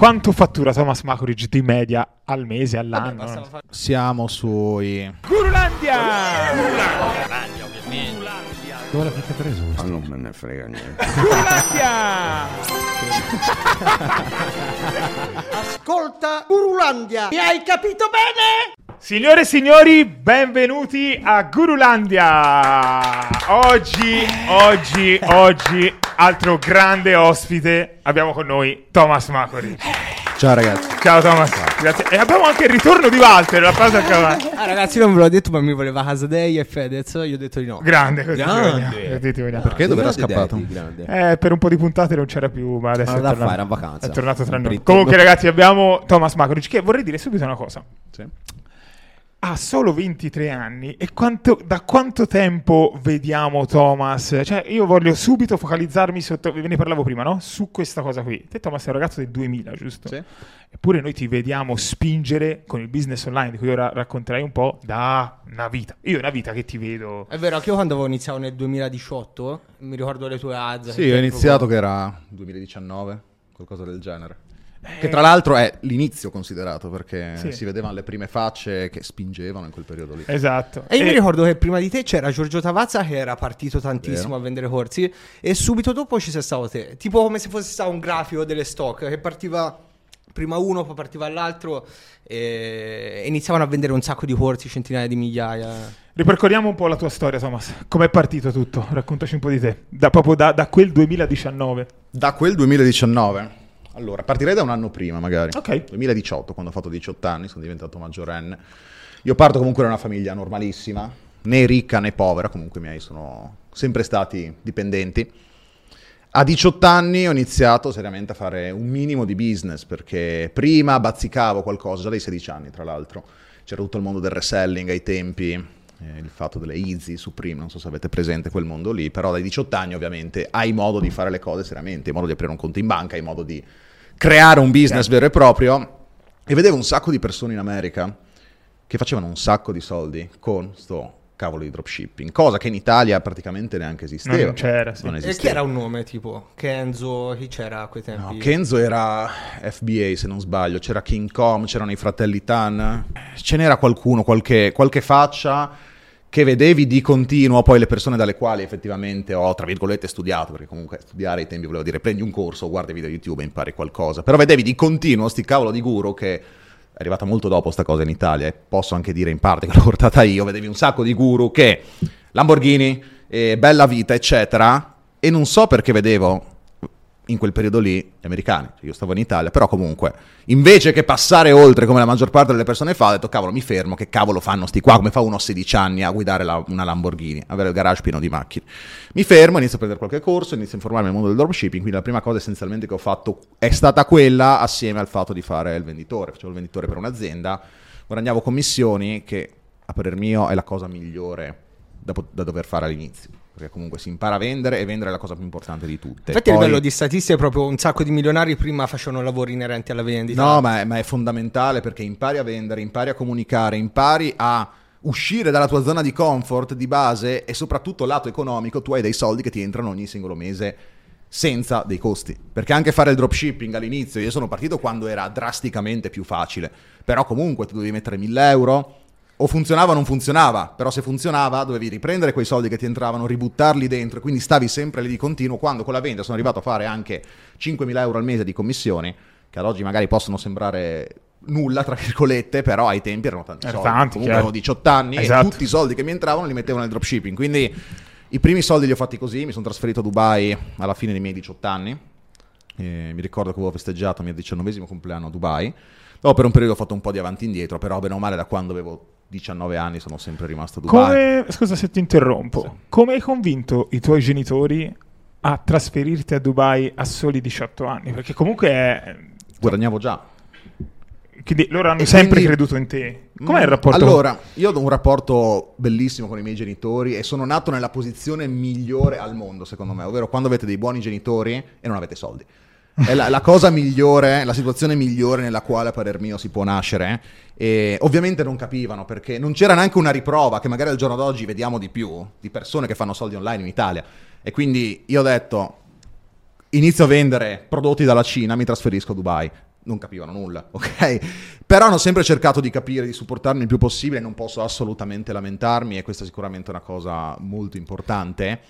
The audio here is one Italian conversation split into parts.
Quanto fattura Thomas Macoridge di media al mese, all'anno? basta fare- Siamo sui... Gurulandia! Dove l'avete preso? Ma non me ne frega niente. Gurulandia! Ascolta, Urulandia, mi hai capito bene? Signore e signori, benvenuti a Gurulandia! Oggi, oggi, oggi, altro grande ospite, abbiamo con noi Thomas Macori. Ciao ragazzi. Ciao Thomas, grazie. E abbiamo anche il ritorno di Walter, l'applauso a cavallo. Ah, ragazzi, non ve l'ho detto, ma mi voleva Hasadei e Fedez. Io ho detto di no. Grande, così ti Grande. vogliamo, così ti vogliamo. Perché dove era scappato? Eh, per un po' di puntate non c'era più, ma adesso Ma è da tornato, fare, era in vacanza. è tornato tra noi. Comunque ragazzi abbiamo Thomas Macoric che vorrei dire subito una cosa. Sì. Ha solo 23 anni e quanto- da quanto tempo vediamo Thomas? Cioè io voglio subito focalizzarmi sotto, ve ne parlavo prima, no? Su questa cosa qui. Te Thomas è un ragazzo del 2000, giusto? Sì. Eppure noi ti vediamo spingere con il business online di cui ora racconterai un po' da una vita. Io è una vita che ti vedo... È vero, anche io quando avevo iniziato nel 2018, mi ricordo le tue ads. Sì, ho iniziato che era 2019, qualcosa del genere. Che tra l'altro è l'inizio considerato perché Sì. si vedevano le prime facce che spingevano in quel periodo lì. Esatto. E io mi E- ricordo che prima di te c'era Giorgio Tavazza che era partito tantissimo Vero. a vendere corsi e subito dopo ci sei stato te. Tipo come se fosse stato un grafico delle stock che partiva prima uno, poi partiva l'altro e e iniziavano a vendere un sacco di corsi, centinaia di migliaia. Ripercorriamo un po' la tua storia, Thomas. Com'è partito tutto? Raccontaci un po' di te. Da, proprio da, da quel 2019. Da quel 2019. Allora, partirei da un anno prima magari. Ok. 2018, quando ho fatto 18 anni, sono diventato maggiorenne. Io parto comunque da una famiglia normalissima, né ricca né povera, comunque i miei sono sempre stati dipendenti. A 18 anni ho iniziato seriamente a fare un minimo di business, perché prima bazzicavo qualcosa, già dai 16 anni tra l'altro. C'era tutto il mondo del reselling ai tempi, eh, il fatto delle Easy, Supreme, non so se avete presente quel mondo lì, però dai 18 anni ovviamente hai modo di fare le cose seriamente, hai modo di aprire un conto in banca, hai modo di creare un business vero e proprio. E vedevo un sacco di persone in America che facevano un sacco di soldi con sto cavolo di dropshipping, cosa che in Italia praticamente neanche esisteva. Non c'era, sì. Non E chi esisteva. era un nome tipo? Kenzo, chi c'era a quei tempi? No, Kenzo era FBA se non sbaglio, c'era King Kong, c'erano i fratelli Tan, ce n'era qualcuno, qualche, qualche faccia che vedevi di continuo, poi le persone dalle quali effettivamente ho, tra virgolette, studiato, perché comunque studiare ai tempi volevo dire prendi un corso, guarda video YouTube e impari qualcosa, però vedevi di continuo sti cavolo di guru che è arrivata molto dopo sta cosa in Italia e posso anche dire in parte che l'ho portata io, vedevi un sacco di guru che Lamborghini, eh, bella vita, eccetera, e non so perché vedevo in quel periodo lì gli americani, cioè io stavo in Italia, però comunque invece che passare oltre come la maggior parte delle persone fa, ho detto cavolo mi fermo, che cavolo fanno sti qua, come fa uno a 16 anni a guidare la- una Lamborghini, avere il garage pieno di macchine. Mi fermo, inizio a prendere qualche corso, inizio a informarmi nel mondo del dropshipping, quindi la prima cosa essenzialmente che ho fatto è stata quella assieme al fatto di fare il venditore, facevo il venditore per un'azienda, guadagnavo commissioni che a parer mio è la cosa migliore da, da dover fare all'inizio. Perché comunque si impara a vendere e vendere è la cosa più importante di tutte. Infatti a Poi- livello di statistiche proprio un sacco di milionari prima facevano lavori inerenti alla vendita. No, ma è, ma è fondamentale perché impari a vendere, impari a comunicare, impari a uscire dalla tua zona di comfort di base e soprattutto lato economico tu hai dei soldi che ti entrano ogni singolo mese senza dei costi. Perché anche fare il dropshipping all'inizio, io sono partito quando era drasticamente più facile, però comunque tu dovevi mettere 1000 euro. O funzionava o non funzionava, però se funzionava dovevi riprendere quei soldi che ti entravano, ributtarli dentro, e quindi stavi sempre lì di continuo. Quando con la vendita sono arrivato a fare anche 5.000 euro al mese di commissioni, che ad oggi magari possono sembrare nulla, tra virgolette, però ai tempi erano tanti Erano soldi. tanti, Comunque avevo 18 anni Esatto. e tutti i soldi che mi entravano li mettevo nel dropshipping. Quindi i primi soldi li ho fatti così, mi sono trasferito a Dubai alla fine dei miei 18 anni. E mi ricordo che avevo festeggiato il mio diciannovesimo compleanno a Dubai. Dopo per un periodo ho fatto un po' di avanti e indietro, però bene o male da quando avevo 19 anni sono sempre rimasto a Dubai. Come, scusa se ti interrompo, Sì. come hai convinto i tuoi genitori a trasferirti a Dubai a soli 18 anni? Perché comunque è... Guadagnavo già. Quindi loro hanno E sempre quindi- creduto in te. Com'è il Mm, rapporto? Allora, io ho un rapporto bellissimo con i miei genitori e sono nato nella posizione migliore al mondo, secondo me, ovvero quando avete dei buoni genitori e non avete soldi. È la, la cosa migliore, la situazione migliore nella quale a parer mio si può nascere. E ovviamente non capivano perché non c'era neanche una riprova che magari al giorno d'oggi vediamo di più di persone che fanno soldi online in Italia. E quindi io ho detto inizio a vendere prodotti dalla Cina, mi trasferisco a Dubai. non capivano nulla, ok? Però hanno sempre cercato di capire, di supportarmi il più possibile, non posso assolutamente lamentarmi e questa è sicuramente una cosa molto importante.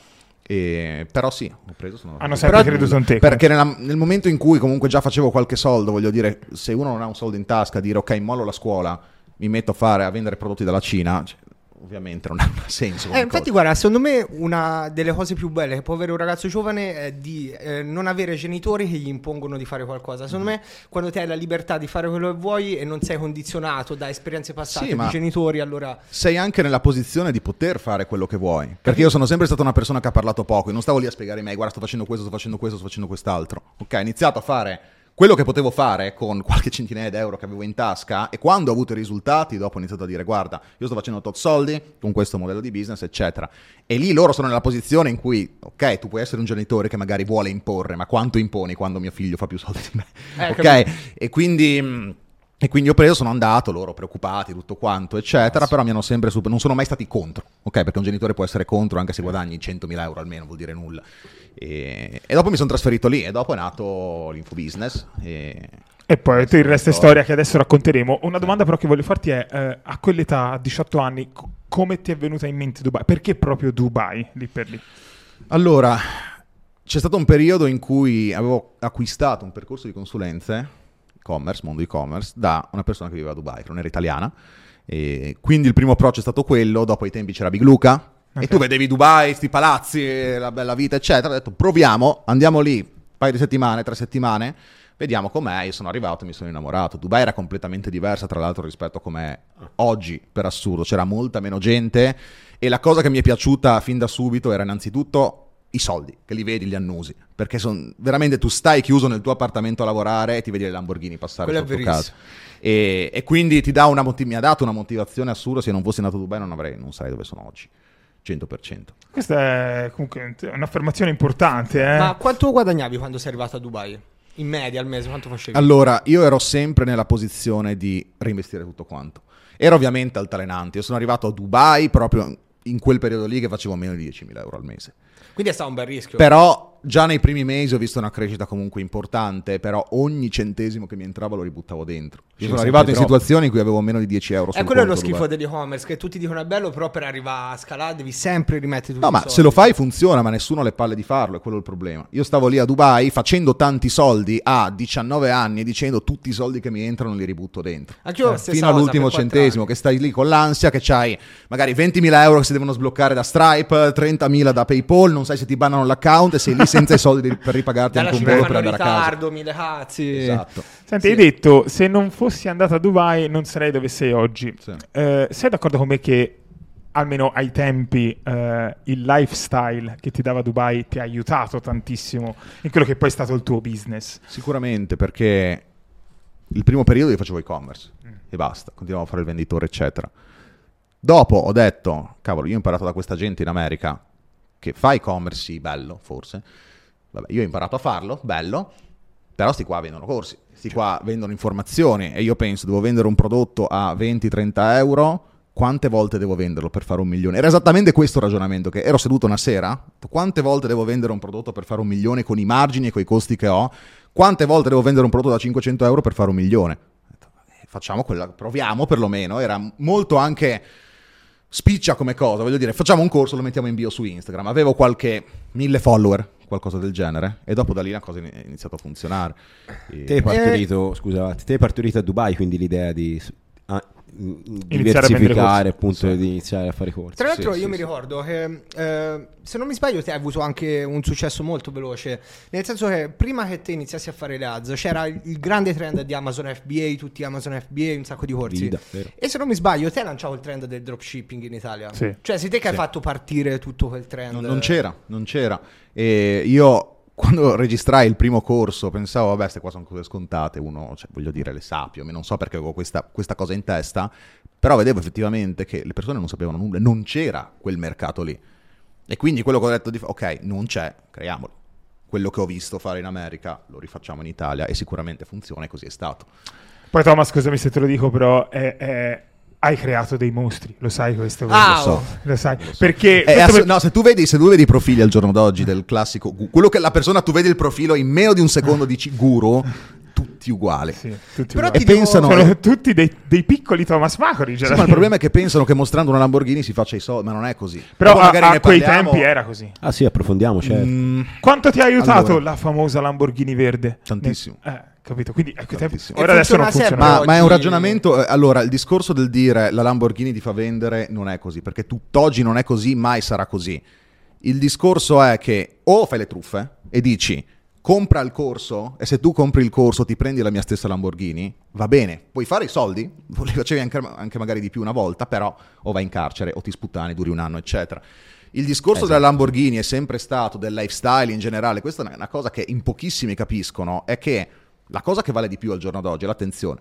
E- però sì, ho preso, sono Hanno sempre creduto in te. perché nella- nel momento in cui comunque già facevo qualche soldo, voglio dire, se uno non ha un soldo in tasca, dire ok, mollo la scuola, mi metto a fare a vendere prodotti dalla Cina, cioè, ovviamente non ha senso. Eh, infatti, cosa. guarda, secondo me una delle cose più belle che può avere un ragazzo giovane è di eh, non avere genitori che gli impongono di fare qualcosa. Secondo me, quando te hai la libertà di fare quello che vuoi e non sei condizionato da esperienze passate Sì, di genitori, allora sei anche nella posizione di poter fare quello che vuoi. Perché io sono sempre stata una persona che ha parlato poco e non stavo lì a spiegare ai miei, guarda, sto facendo questo, sto facendo questo, sto facendo quest'altro. Ok, ho iniziato a fare quello che potevo fare con qualche centinaia d'euro che avevo in tasca e quando ho avuto i risultati, dopo ho iniziato a dire, guarda, io sto facendo tot soldi con questo modello di business, eccetera. E lì loro sono nella posizione in cui, ok, tu puoi essere un genitore che magari vuole imporre, ma quanto imponi quando mio figlio fa più soldi di me? Eh, ok? capito. E quindi... e quindi ho preso, sono andato, loro preoccupati, tutto quanto, eccetera, però mi hanno sempre super... non sono mai stati contro, ok? Perché un genitore può essere contro anche se guadagni 100.000 euro almeno, vuol dire nulla. E, e dopo mi sono trasferito lì e dopo è nato l'infobusiness. E... E poi il resto è Storia. che adesso racconteremo. Una domanda però che voglio farti è, eh, a quell'età, a 18 anni, co- come ti è venuta in mente Dubai? Perché proprio Dubai, lì per lì? Allora, c'è stato un periodo in cui avevo acquistato un percorso di consulenze, e-commerce, mondo e-commerce, da una persona che viveva a Dubai, che non era italiana. E quindi il primo approccio è stato quello, dopo ai tempi c'era Big Luca, Ok. e tu vedevi Dubai, sti palazzi, la bella vita, eccetera. Ho detto, proviamo, andiamo lì, un paio di settimane, tre settimane, vediamo com'è. Io sono arrivato e mi sono innamorato. Dubai era completamente diversa, tra l'altro, rispetto a com'è oggi, per assurdo. C'era molta meno gente e la cosa che mi è piaciuta fin da subito era innanzitutto i soldi, che li vedi, li annusi. Perché son, veramente tu stai chiuso nel tuo appartamento a lavorare e ti vedi le Lamborghini passare Quello è sotto casa. E, e quindi ti dà una mi ha dato una motivazione assurda. Se non fossi nato a Dubai non, avrei, non sarei dove sono oggi. 100%. Questa è comunque un'affermazione importante, eh? Ma quanto guadagnavi quando sei arrivato a Dubai? In media al mese, quanto facevi? Allora, io ero sempre nella posizione di reinvestire tutto quanto. Ero ovviamente altalenante. Io sono arrivato a Dubai proprio in quel periodo lì che facevo meno di 10.000 euro al mese. Quindi è stato un bel rischio. Però già nei primi mesi ho visto una crescita comunque importante, però ogni centesimo che mi entrava lo ributtavo dentro. Io sono arrivato in troppo. situazioni in cui avevo meno di 10 euro E quello è lo schifo dell'e-commerce, che tutti dicono è bello, però per arrivare a scalare devi sempre rimettere tutti No, ma soldi. se lo fai funziona, ma nessuno ha le palle di farlo, è quello il problema. Io stavo lì a Dubai facendo tanti soldi a 19 anni e dicendo tutti i soldi che mi entrano li ributto dentro. Anch'io la stessa Fino all'ultimo centesimo, anni. che stai lì con l'ansia, che c'hai magari 20.000 euro che si devono sbloccare da Stripe, 30.000 da PayPal, non sai se ti bannano l'account e sei lì senza i soldi di- per ripagarti anche un volo per andare a casa. ritardo, mille cazzi. Esatto. Senti, Sì. hai detto, se non fossi andato a Dubai non sarei dove sei oggi. Sì. Eh, sei d'accordo con me che, almeno ai tempi, eh, il lifestyle che ti dava Dubai ti ha aiutato tantissimo in quello che poi è stato il tuo business? Sicuramente, perché il primo periodo io facevo e-commerce e basta, continuavo a fare il venditore, eccetera. Dopo ho detto, cavolo, io ho imparato da questa gente in America che fa e-commerce, sì, bello, forse. Vabbè, io ho imparato a farlo, bello, però sti qua vendono corsi, sti qua vendono informazioni e io penso, devo vendere un prodotto a 20-30 euro, quante volte devo venderlo per fare un milione? Era esattamente questo il ragionamento, che ero seduto una sera, quante volte devo vendere un prodotto per fare un milione con i margini e con i costi che ho? Quante volte devo vendere un prodotto da 500 euro per fare un milione? Ho detto, "Eh, Facciamo quella, proviamo perlomeno, era molto anche spiccia come cosa, voglio dire, facciamo un corso, lo mettiamo in bio su Instagram, avevo qualche mille follower, qualcosa del genere, e dopo da lì la cosa è iniziato a funzionare. E- Te hai partorito, scusa, te hai partorito a Dubai, quindi l'idea di ah, diversificare, appunto, Sì. di iniziare a fare corsi. Tra l'altro Sì, io sì, mi sì. ricordo che eh, se non mi sbaglio te hai avuto anche un successo molto veloce, nel senso che prima che te iniziassi a fare le ads c'era il, grande trend di Amazon FBA, tutti Amazon FBA, un sacco di corsi. Vida. E se non mi sbaglio te hai lanciato il trend del dropshipping in Italia. Sì. Cioè sei te che hai fatto partire tutto quel trend. Non, non c'era, non c'era. E io quando registrai il primo corso pensavo, vabbè, queste qua sono cose scontate, uno, cioè, voglio dire, le sa più, non so perché avevo questa, questa cosa in testa, però vedevo effettivamente che le persone non sapevano nulla, non c'era quel mercato lì. E quindi quello che ho detto, di ok, non c'è, creiamolo. Quello che ho visto fare in America lo rifacciamo in Italia e sicuramente funziona e così è stato. Poi Thomas, scusami se te lo dico, però è- è- hai creato dei mostri, lo sai questo? Ah, Lo so. oh. Lo sai, perché... Eh, ass- per- no, se tu, vedi, se tu vedi i profili al giorno d'oggi del classico quello che la persona tu vedi il profilo in meno di un secondo dici guru, tutti uguali. Sì, tutti Però uguali. E pensano- Sono tutti dei, dei piccoli Thomas Macori. Sì, ma il problema è che pensano che mostrando una Lamborghini si faccia i soldi, ma non è così. Però a, a quei parliamo- tempi era così. Ah sì, approfondiamo, certo. Mm, Quanto ti ha aiutato Allora. la famosa Lamborghini verde? Tantissimo. Eh, capito? Quindi. Tantissimo. Ora adesso non funziona. Ma, ma è un ragionamento. eh, Allora, il discorso del dire la Lamborghini ti fa vendere non è così, perché tutt'oggi non è così, mai sarà così. Il discorso è che o fai le truffe e dici compra il corso e se tu compri il corso ti prendi la mia stessa Lamborghini, va bene, puoi fare i soldi, li facevi anche, anche magari di più una volta, però o vai in carcere o ti sputtani, duri un anno, eccetera. Il discorso della Lamborghini è sempre stato, del lifestyle in generale, questa è una cosa che in pochissimi capiscono, è che la cosa che vale di più al giorno d'oggi è l'attenzione.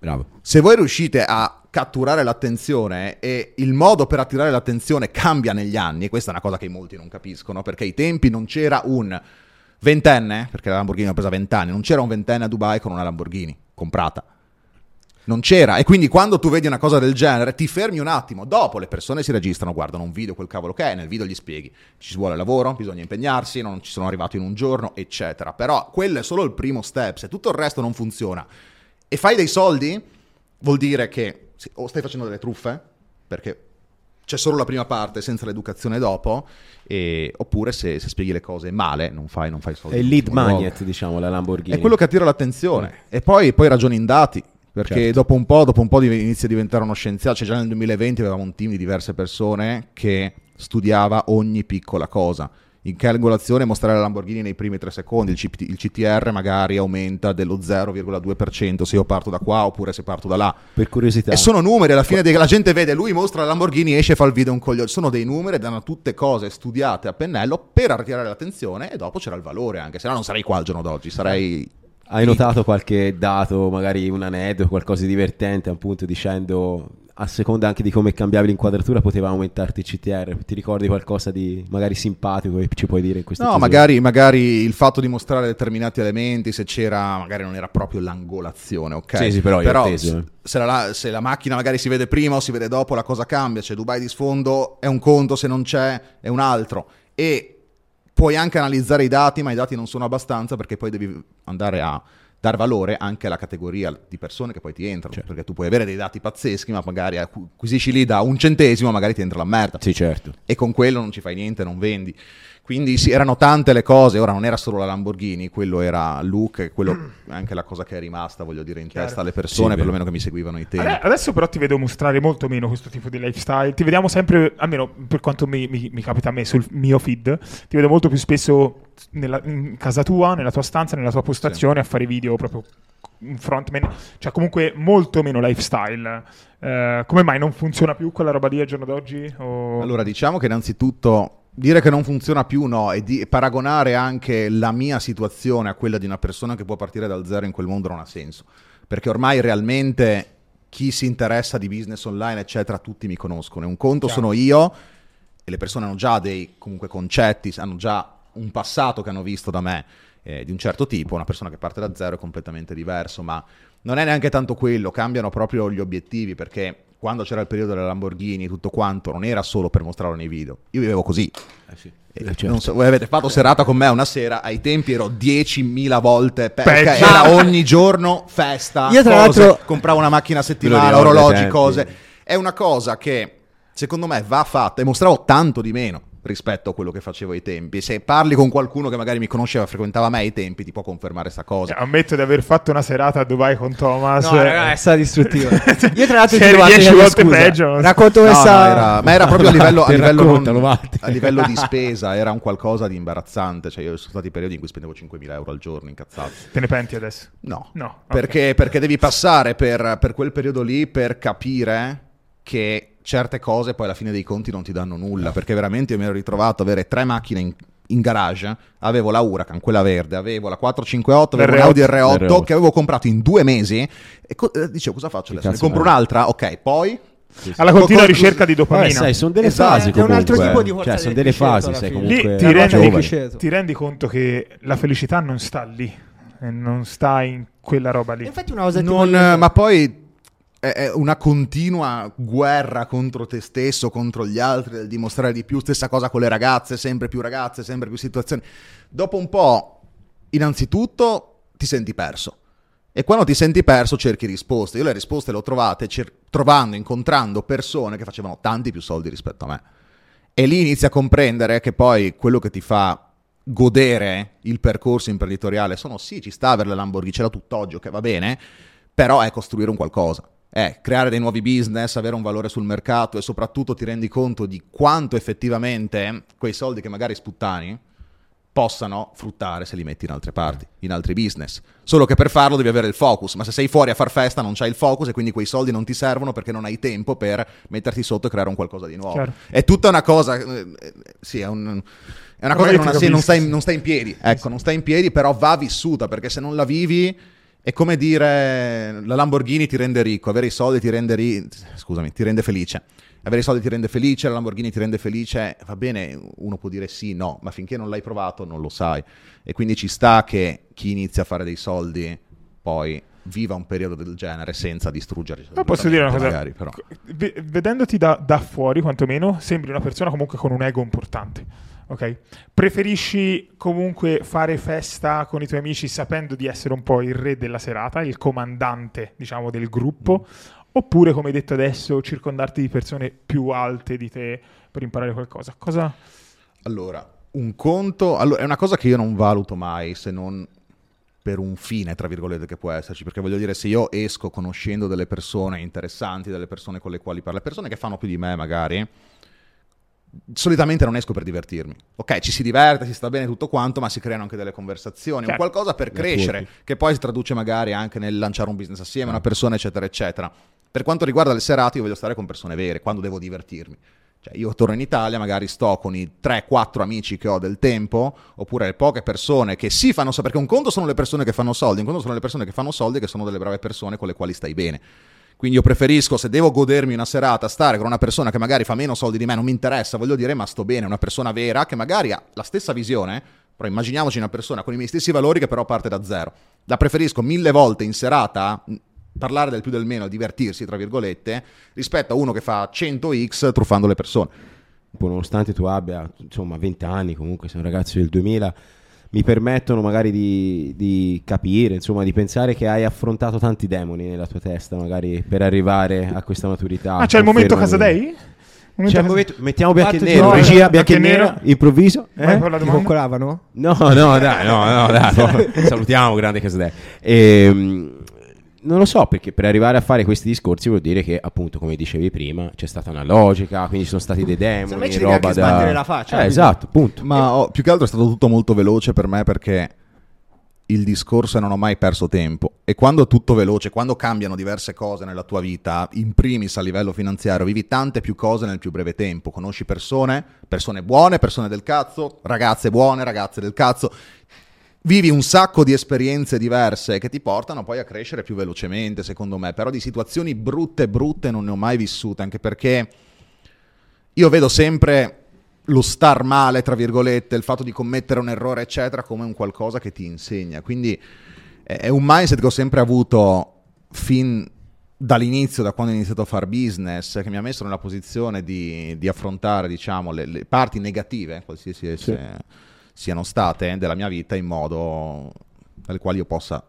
Bravo. Se voi riuscite a catturare l'attenzione e il modo per attirare l'attenzione cambia negli anni, e questa è una cosa che molti non capiscono, perché ai tempi non c'era un ventenne, perché la Lamborghini ha presa vent'anni, non c'era un ventenne a Dubai con una Lamborghini comprata. Non c'era. E quindi quando tu vedi una cosa del genere, ti fermi un attimo. Dopo le persone si registrano, guardano un video, quel cavolo che è, nel video gli spieghi. Ci vuole lavoro, bisogna impegnarsi, non ci sono arrivato in un giorno, eccetera. Però quello è solo il primo step. Se tutto il resto non funziona e fai dei soldi, vuol dire che o stai facendo delle truffe, perché c'è solo la prima parte senza l'educazione dopo, e- oppure se, se spieghi le cose male, non fai, non fai soldi. È il lead luogo. magnet, diciamo, la Lamborghini. È quello che attira l'attenzione. E poi, poi ragioni in dati. Perché Certo. dopo un po', dopo un po' inizia a diventare uno scienziato. Cioè, già nel 2020 avevamo un team di diverse persone che studiava ogni piccola cosa. In calcolazione mostrare la Lamborghini nei primi tre secondi, il, CPT il CTR magari aumenta dello 0,2% se io parto da qua oppure se parto da là. Per curiosità. E sono numeri, alla fine de- la gente vede, lui mostra la Lamborghini, esce e fa il video un coglione. Sono dei numeri, danno tutte cose studiate a pennello per attirare l'attenzione e dopo c'era il valore anche, se no non sarei qua al giorno d'oggi, sarei... Hai notato qualche dato, magari un aneddoto, qualcosa di divertente, appunto, dicendo a seconda anche di come cambiavi l'inquadratura poteva aumentarti il CTR? Ti ricordi qualcosa di magari simpatico che ci puoi dire in questo No, magari, magari il fatto di mostrare determinati elementi, se c'era, magari non era proprio l'angolazione, ok? Sì, sì, però ho inteso, eh. se, se la, se la macchina magari si vede prima o si vede dopo, la cosa cambia. C'è Dubai di sfondo, è un conto, se non c'è è un altro. E puoi anche analizzare i dati, ma i dati non sono abbastanza perché poi devi andare a dar valore anche alla categoria di persone che poi ti entrano. Certo. Perché tu puoi avere dei dati pazzeschi, ma magari acquisisci lì da un centesimo, magari ti entra la merda Sì, certo. e con quello non ci fai niente, non vendi. Quindi sì, erano tante le cose, ora non era solo la Lamborghini, quello era Luke, quello è anche la cosa che è rimasta, voglio dire, in Chiaro. testa alle persone, Sì, perlomeno che mi seguivano ai tempi. Ade- Adesso però ti vedo mostrare molto meno questo tipo di lifestyle. Ti vediamo sempre, almeno per quanto mi, mi- mi capita a me sul mio feed, ti vedo molto più spesso nella- in casa tua, nella tua stanza, nella tua postazione a fare video proprio frontman, cioè comunque molto meno lifestyle. Eh, come mai non funziona più quella roba lì al giorno d'oggi? O- Allora, diciamo che innanzitutto dire che non funziona più no, e di- paragonare anche la mia situazione a quella di una persona che può partire dal zero in quel mondo non ha senso. Perché ormai realmente chi si interessa di business online, eccetera, tutti mi conoscono. E un conto Chiaro. sono io e le persone hanno già dei comunque concetti, hanno già un passato che hanno visto da me eh, di un certo tipo, una persona che parte da zero è completamente diverso, ma non è neanche tanto quello, cambiano proprio gli obiettivi perché quando c'era il periodo delle Lamborghini e tutto quanto non era solo per mostrarlo nei video, io vivevo così. Eh sì. E Eh, certo. non so, voi avete fatto serata con me una sera, ai tempi ero 10.000 volte pe- ok, era ogni giorno festa, Io tra cose, l'altro- compravo una macchina a settimana, orologi, tempi. cose. È una cosa che secondo me va fatta e mostravo tanto di meno rispetto a quello che facevo ai tempi. Se parli con qualcuno che magari mi conosceva, frequentava me ai tempi, ti può confermare sta cosa. Cioè, ammetto di aver fatto una serata a Dubai con Thomas. No, raga, è stata distruttiva. Io tra l'altro ti Sei devo anche 10 chiedere volte scusa. peggio. Racconto No, no, questa... era- ma era proprio a livello, a livello non- a livello di spesa, era un qualcosa di imbarazzante. Cioè, io sono stati periodi in cui spendevo 5.000 euro al giorno incazzato. Te ne penti adesso? No, No, perché, perché devi passare per, per quel periodo lì per capire che certe cose poi alla fine dei conti non ti danno nulla. Perché veramente io mi ero ritrovato a avere tre macchine in, in garage. Avevo la Huracan, quella verde, avevo la 458, avevo R8. l'Audi R8, R8. che avevo comprato in due mesi. E co- eh, dicevo, cosa faccio adesso? Ne compro un'altra? Ok, poi... Alla continua Co- co- ricerca di dopamina. sai, sono delle Esatto, fasi è un altro comunque. tipo di forza Cioè, sono del delle fasi, fine. comunque Lì ti Una rendi, ti rendi conto che la felicità non sta lì, e non sta in quella roba lì. Infatti una cosa ti Non, ma poi è- una continua guerra contro te stesso, contro gli altri, del dimostrare di più. Stessa cosa con le ragazze, sempre più ragazze, sempre più situazioni. Dopo un po', innanzitutto, ti senti perso. E quando ti senti perso cerchi risposte. Io le risposte le ho trovate cer- trovando, incontrando persone che facevano tanti più soldi rispetto a me. E lì inizi a comprendere che poi quello che ti fa godere il percorso imprenditoriale sono sì, ci sta avere la Lamborghini, ce l'ho tutt'oggi, che va bene, però è costruire un qualcosa. È creare dei nuovi business, avere un valore sul mercato e soprattutto ti rendi conto di quanto effettivamente quei soldi che magari sputtani possano fruttare se li metti in altre parti, in altri business. Solo che per farlo devi avere il focus, ma se sei fuori a far festa non c'hai il focus e quindi quei soldi non ti servono perché non hai tempo per metterti sotto e creare un qualcosa di nuovo. Chiaro. È tutta una cosa, eh, eh, sì, è, un- è una cosa che non, sì, non, sta in, non sta in piedi, ecco, non sta in piedi, però va vissuta perché se non la vivi è come dire la Lamborghini ti rende ricco, avere i soldi ti rende, ri- scusami, ti rende felice. Avere i soldi ti rende felice, la Lamborghini ti rende felice, va bene, uno può dire sì, no, ma finché non l'hai provato non lo sai. E quindi ci sta che chi inizia a fare dei soldi poi viva un periodo del genere senza distruggere. Ma posso dire una cosa? Magari, vedendoti da, da fuori, quantomeno, sembri una persona comunque con un ego importante. Ok? Preferisci comunque fare festa con i tuoi amici sapendo di essere un po' il re della serata, il comandante, diciamo, del gruppo? Oppure, come hai detto adesso, circondarti di persone più alte di te per imparare qualcosa? Cosa. Allora, un conto allora, è una cosa che io non valuto mai se non per un fine, tra virgolette, che può esserci. Perché voglio dire, se io esco conoscendo delle persone interessanti, delle persone con le quali parlo, persone che fanno più di me magari, solitamente non esco per divertirmi. Ok, ci si diverte, si sta bene tutto quanto, ma si creano anche delle conversazioni, un Certo. qualcosa per crescere, che poi si traduce magari anche nel lanciare un business assieme, una persona, eccetera, eccetera. Per quanto riguarda le serate, io voglio stare con persone vere, quando devo divertirmi. Cioè, io torno in Italia, magari sto con i 3-4 amici che ho del tempo, oppure le poche persone che sì fanno soldi, perché un conto sono le persone che fanno soldi, un conto sono le persone che fanno soldi, che sono delle brave persone con le quali stai bene. Quindi io preferisco, se devo godermi una serata, stare con una persona che magari fa meno soldi di me, non mi interessa, voglio dire, ma sto bene, una persona vera che magari ha la stessa visione, però immaginiamoci una persona con i miei stessi valori che però parte da zero. La preferisco mille volte in serata mh, parlare del più del meno, divertirsi, tra virgolette, rispetto a uno che fa 100x truffando le persone. nonostante tu abbia insomma 20 anni, comunque sei un ragazzo del 2000, mi permettono magari di, di capire, insomma, di pensare che hai affrontato tanti demoni nella tua testa, magari per arrivare a questa maturità. Ah, c'è il momento. Casadei? Momento C'è il Casa- momento- mettiamo bianco e nero, regia bianco e nero, improvviso. Eh? Ti coccolavano? No, no, dai, no, no, dai. Salutiamo grande Casadei. Ehm, non lo so, perché per arrivare a fare questi discorsi vuol dire che, appunto, come dicevi prima, c'è stata una logica, quindi ci sono stati dei Secondo demoni, me ci devi roba anche da... sbattere la faccia, Eh, quindi- esatto, punto. Ma oh, più che altro è stato tutto molto veloce per me perché il discorso è non ho mai perso tempo. E quando è tutto veloce, quando cambiano diverse cose nella tua vita, in primis a livello finanziario, vivi tante più cose nel più breve tempo, conosci persone, persone buone, persone del cazzo, ragazze buone, ragazze del cazzo, vivi un sacco di esperienze diverse che ti portano poi a crescere più velocemente, secondo me, però di situazioni brutte brutte non ne ho mai vissute, anche perché io vedo sempre lo star male, tra virgolette, il fatto di commettere un errore, eccetera, come un qualcosa che ti insegna. Quindi è un mindset che ho sempre avuto fin dall'inizio, da quando ho iniziato a fare business, che mi ha messo nella posizione di, di affrontare, diciamo, le, le parti negative, qualsiasi esse siano state, della mia vita in modo dalle quali io possa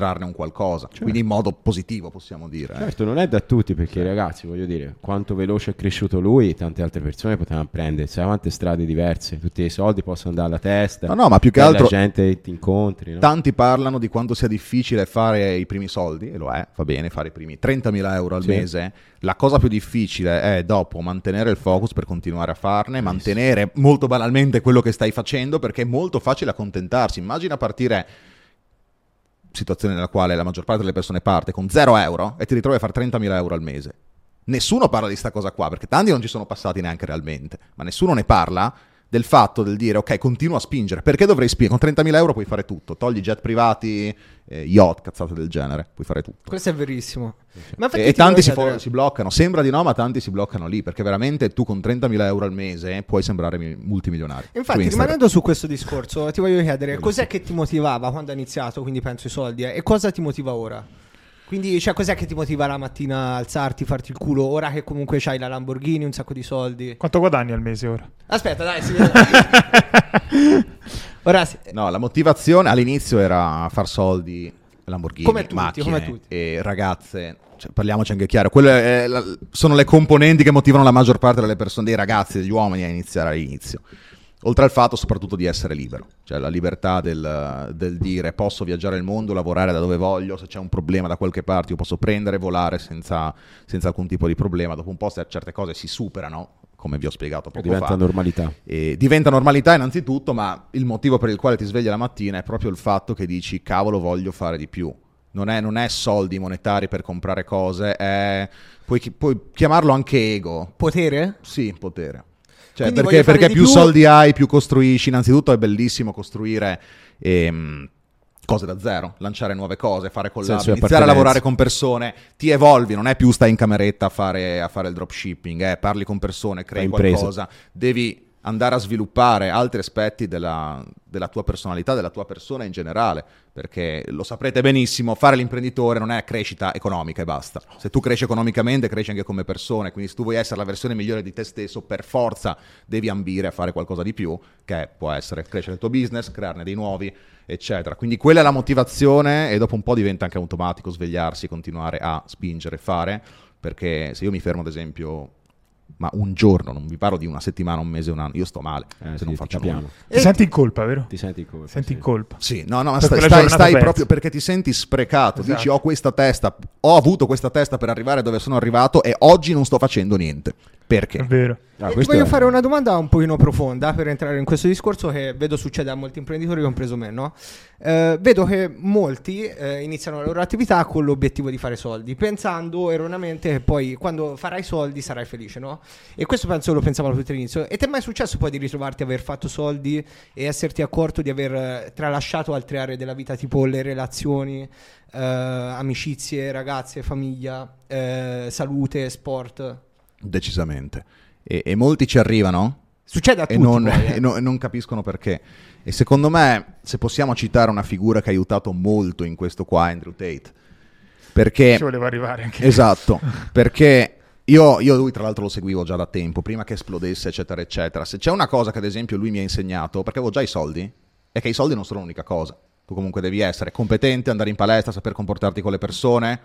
trarne un qualcosa. Quindi in modo positivo, possiamo dire. eh. Certo, non è da tutti perché ragazzi, voglio dire, quanto veloce è cresciuto lui, tante altre persone potevano prendere, sai quante strade diverse, tutti i soldi possono andare alla testa. No, no, ma più che altro- gente ti incontri, no? Tanti parlano di quanto sia difficile fare i primi soldi, e lo è, va bene, fare i primi 30.000 euro al Sì. mese. La cosa più difficile è dopo mantenere il focus per continuare a farne, mantenere molto banalmente quello che stai facendo, perché è molto facile accontentarsi. Immagina partire, situazione nella quale la maggior parte delle persone parte con 0 euro e ti ritrovi a fare 30.000 euro al mese. Nessuno parla di sta cosa qua, perché tanti non ci sono passati neanche realmente, ma nessuno ne parla del fatto del dire ok, continuo a spingere, perché dovrei spingere? Con 30.000 euro puoi fare tutto, togli jet privati, eh, yacht, cazzate del genere, puoi fare tutto. Questo è verissimo. Ma E, e tanti si, fo- si bloccano, sembra di no, ma tanti si bloccano lì, perché veramente tu con 30.000 euro al mese puoi sembrare mi- multimilionario. Infatti, Su Instagram. rimanendo su questo discorso, ti voglio chiedere cos'è che ti motivava quando hai iniziato, quindi penso i soldi, eh, e cosa ti motiva ora? Quindi, cioè, cos'è che ti motiva la mattina a alzarti, farti il culo, ora che comunque c'hai la Lamborghini, un sacco di soldi? Quanto guadagni al mese ora? Aspetta, dai, si ora si- No, la motivazione all'inizio era far soldi Lamborghini, Come tutti, macchine come tutti. e ragazze. Cioè, parliamoci anche chiaro, quelle è la- sono le componenti che motivano la maggior parte delle persone, dei ragazzi, degli uomini a iniziare all'inizio. Oltre al fatto soprattutto di essere libero, cioè la libertà del, del dire posso viaggiare il mondo, lavorare da dove voglio, se c'è un problema da qualche parte io posso prendere, volare senza, senza alcun tipo di problema. Dopo un po' se certe cose si superano, come vi ho spiegato poco Diventa fa, normalità. e diventa normalità innanzitutto, ma il motivo per il quale ti svegli la mattina è proprio il fatto che dici cavolo voglio fare di più. Non è, non è soldi monetari per comprare cose, è, puoi, puoi chiamarlo anche ego. Potere? Sì, potere. Cioè, perché, perché più più- soldi hai, più costruisci. Innanzitutto è bellissimo costruire ehm, cose da zero, lanciare nuove cose, fare collab, iniziare a lavorare con persone, ti evolvi, non è più stai in cameretta a fare, a fare il dropshipping, eh, parli con persone, crei qualcosa, devi andare a sviluppare altri aspetti della, della tua personalità, della tua persona in generale, perché lo saprete benissimo, fare l'imprenditore non è crescita economica e basta. Se tu cresci economicamente, cresci anche come persona, quindi se tu vuoi essere la versione migliore di te stesso, per forza devi ambire a fare qualcosa di più, che può essere crescere il tuo business, crearne dei nuovi, eccetera. Quindi quella è la motivazione e dopo un po' diventa anche automatico svegliarsi, continuare a spingere, fare, perché se io mi fermo ad esempio ma un giorno, non vi parlo di una settimana, un mese, un anno, io sto male Eh, se sì, non ti faccio capiamo. nulla. Ti senti in colpa, vero? Ti senti in colpa. Senti in sì. colpa. Sì, no, no, ma Per stai, stai- stai proprio perché ti senti sprecato. Esatto. Dici, ho questa testa, ho avuto questa testa per arrivare dove sono arrivato e oggi non sto facendo niente. È Perché? vero. Ah, E ti questo voglio è- fare una domanda un pochino profonda per entrare in questo discorso che vedo succede a molti imprenditori, compreso me, no? Eh, vedo che molti eh, iniziano la loro attività con l'obiettivo di fare soldi, pensando erroneamente che poi quando farai soldi sarai felice, no? E questo penso lo pensavo tutti all'inizio. E ti è mai successo poi di ritrovarti a aver fatto soldi e esserti accorto di aver eh, tralasciato altre aree della vita, tipo le relazioni, eh, amicizie, ragazze, famiglia, eh, salute, sport? Decisamente. E, e molti ci arrivano Succede a e tutti. non, poi, eh. e no- e non capiscono perché. E secondo me, se possiamo citare una figura che ha aiutato molto in questo qua, Andrew Tate. Perché... Ci voleva arrivare anche. Esatto, perché io, io lui tra l'altro lo seguivo già da tempo, prima che esplodesse, eccetera, eccetera. Se c'è una cosa che ad esempio lui mi ha insegnato, perché avevo già i soldi, è che i soldi non sono l'unica cosa. Tu comunque devi essere competente, andare in palestra, saper comportarti con le persone,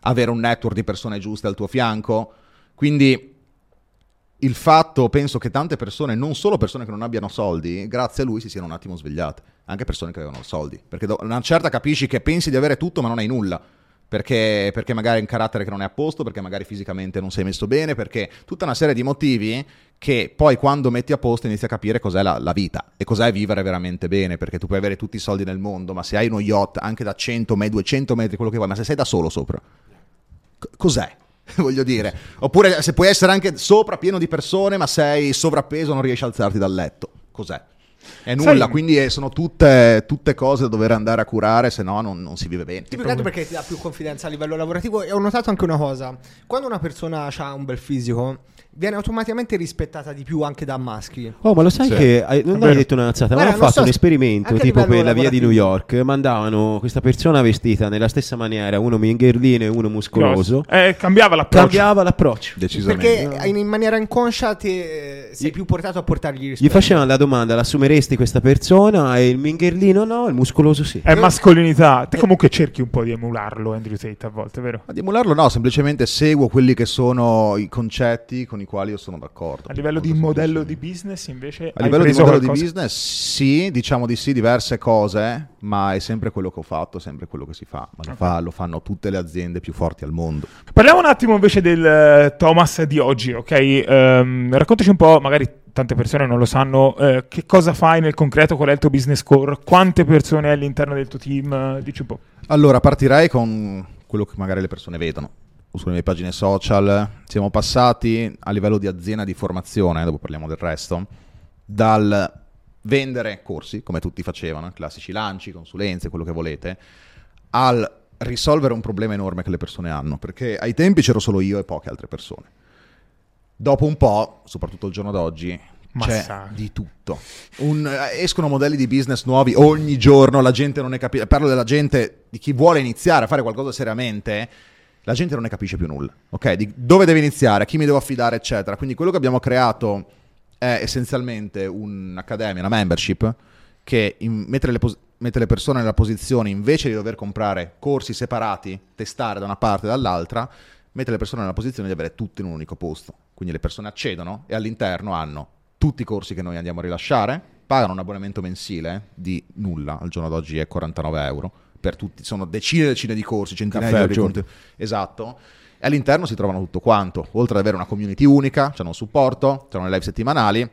avere un network di persone giuste al tuo fianco. Quindi il fatto, penso che tante persone, non solo persone che non abbiano soldi, grazie a lui si siano un attimo svegliate, anche persone che avevano soldi, perché do- una certa capisci che pensi di avere tutto ma non hai nulla, perché, perché magari hai un carattere che non è a posto, perché magari fisicamente non sei messo bene, perché tutta una serie di motivi che poi quando metti a posto inizi a capire cos'è la, la vita. E cos'è vivere veramente bene, perché tu puoi avere tutti i soldi nel mondo, ma se hai uno yacht anche da 100 metri, 200 metri, quello che vuoi, ma se sei da solo sopra, cos'è? Voglio dire, oppure se puoi essere anche sopra pieno di persone, ma sei sovrappeso, non riesci a alzarti dal letto. Cos'è? È nulla, Sai- quindi eh, sono tutte, tutte cose da dover andare a curare, se no non, non si vive bene. Più che perché ti dà più confidenza a livello lavorativo e ho notato anche una cosa, quando una persona ha un bel fisico viene automaticamente rispettata di più anche da maschi. Oh, ma lo sai Sì. che hai- non hai detto una cazzata, ma hanno fatto so- un esperimento tipo per la via di New. York, mandavano questa persona vestita nella stessa maniera, uno mingherlino e uno muscoloso, Eh, cambiava l'approccio. cambiava l'approccio. Decisamente. Perché in in maniera inconscia te, eh, sei Gli- più portato a portargli Gli rispetto. facevano la domanda, l'assumeresti questa persona? E il mingherlino no, il muscoloso sì. È mascolinità. Te comunque cerchi un po' di emularlo, Andrew Tate, a volte, vero? Ma di emularlo no, semplicemente seguo quelli che sono i concetti con i quali io sono d'accordo. A livello di modello di business, invece, A livello di modello di qualcosa? business, sì, diciamo di sì, diverse cose, ma è sempre quello che ho fatto, sempre quello che si fa. Ma lo, fa- lo fanno tutte le aziende più forti al mondo. Parliamo un attimo invece del eh, Thomas di oggi, ok? Ehm, raccontaci un po', magari tante persone non lo sanno, eh, che cosa fai nel concreto, qual è il tuo business core, quante persone all'interno del tuo team, eh, dici un po'. Allora, partirei con quello che magari le persone vedono. Sulle mie pagine social siamo passati a livello di azienda di formazione, dopo parliamo del resto, dal vendere corsi, come tutti facevano, classici lanci, consulenze, quello che volete, al risolvere un problema enorme che le persone hanno, perché ai tempi c'ero solo io e poche altre persone. Dopo un po', soprattutto il giorno d'oggi, c'è Massacro. di tutto. Un- eh, escono modelli di business nuovi ogni giorno, la gente non ne capisce. Parlo della gente, di chi vuole iniziare a fare qualcosa seriamente, la gente non ne capisce più nulla. Ok? Di dove deve iniziare, a chi mi devo affidare, eccetera. Quindi quello che abbiamo creato è essenzialmente un'accademia, una membership, che in- mentre le pos- mette le persone nella posizione, invece di dover comprare corsi separati, testare da una parte e dall'altra, mette le persone nella posizione di avere tutto in un unico posto. Quindi le persone accedono e all'interno hanno tutti i corsi che noi andiamo a rilasciare, pagano un abbonamento mensile di nulla, al giorno d'oggi è 49 euro, per tutti, sono decine e decine di corsi, centinaia Caffè di contenuti. Esatto. E all'interno si trovano tutto quanto, oltre ad avere una community unica, c'hanno un supporto, c'hanno le live settimanali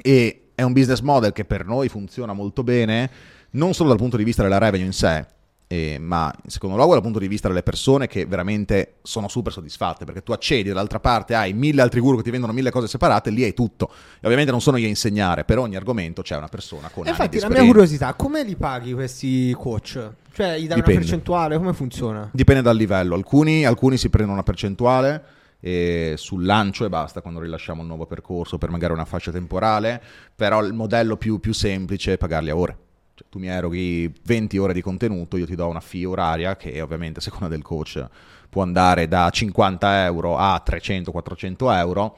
e è un business model che per noi funziona molto bene, non solo dal punto di vista della revenue in sé, eh, ma in secondo luogo dal punto di vista delle persone che veramente sono super soddisfatte, perché tu accedi, dall'altra parte hai mille altri guru che ti vendono mille cose separate, lì hai tutto. E ovviamente non sono io a insegnare, per ogni argomento c'è una persona con E anni di infatti la mia curiosità, come li paghi questi coach? Cioè, gli dai una Dipende. percentuale? Come funziona? Dipende dal livello, alcuni, alcuni si prendono una percentuale eh, sul lancio e basta quando rilasciamo un nuovo percorso per magari una fascia temporale, però il modello più, più semplice è pagarli a ore. Cioè, tu mi eroghi 20 ore di contenuto, io ti do una fee oraria che ovviamente a seconda del coach può andare da 50 euro a 300-400 euro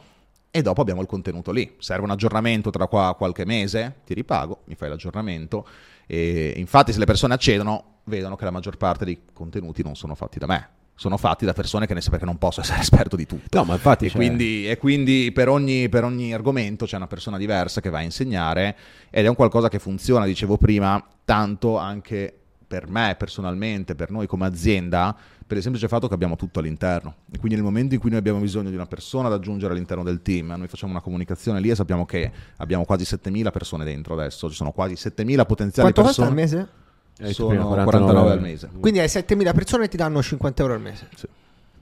e dopo abbiamo il contenuto lì. Serve un aggiornamento tra qua qualche mese, ti ripago, mi fai l'aggiornamento e infatti se le persone accedono vedono che la maggior parte dei contenuti non sono fatti da me, sono fatti da persone che ne sa perché non posso essere esperto di tutto. No, ma infatti E cioè, quindi, e quindi per, ogni, per ogni argomento c'è una persona diversa che va a insegnare ed è un qualcosa che funziona, dicevo prima, tanto anche per me personalmente, per noi come azienda, per il semplice fatto che abbiamo tutto all'interno. E quindi nel momento in cui noi abbiamo bisogno di una persona da aggiungere all'interno del team, noi facciamo una comunicazione lì e sappiamo che abbiamo quasi 7.000 persone dentro adesso, ci sono quasi 7.000 potenziali Quanto al persone. mese? hai detto Sono prima, 49 al mese. Quindi hai 7.000 persone e ti danno 50 euro al mese. Sì.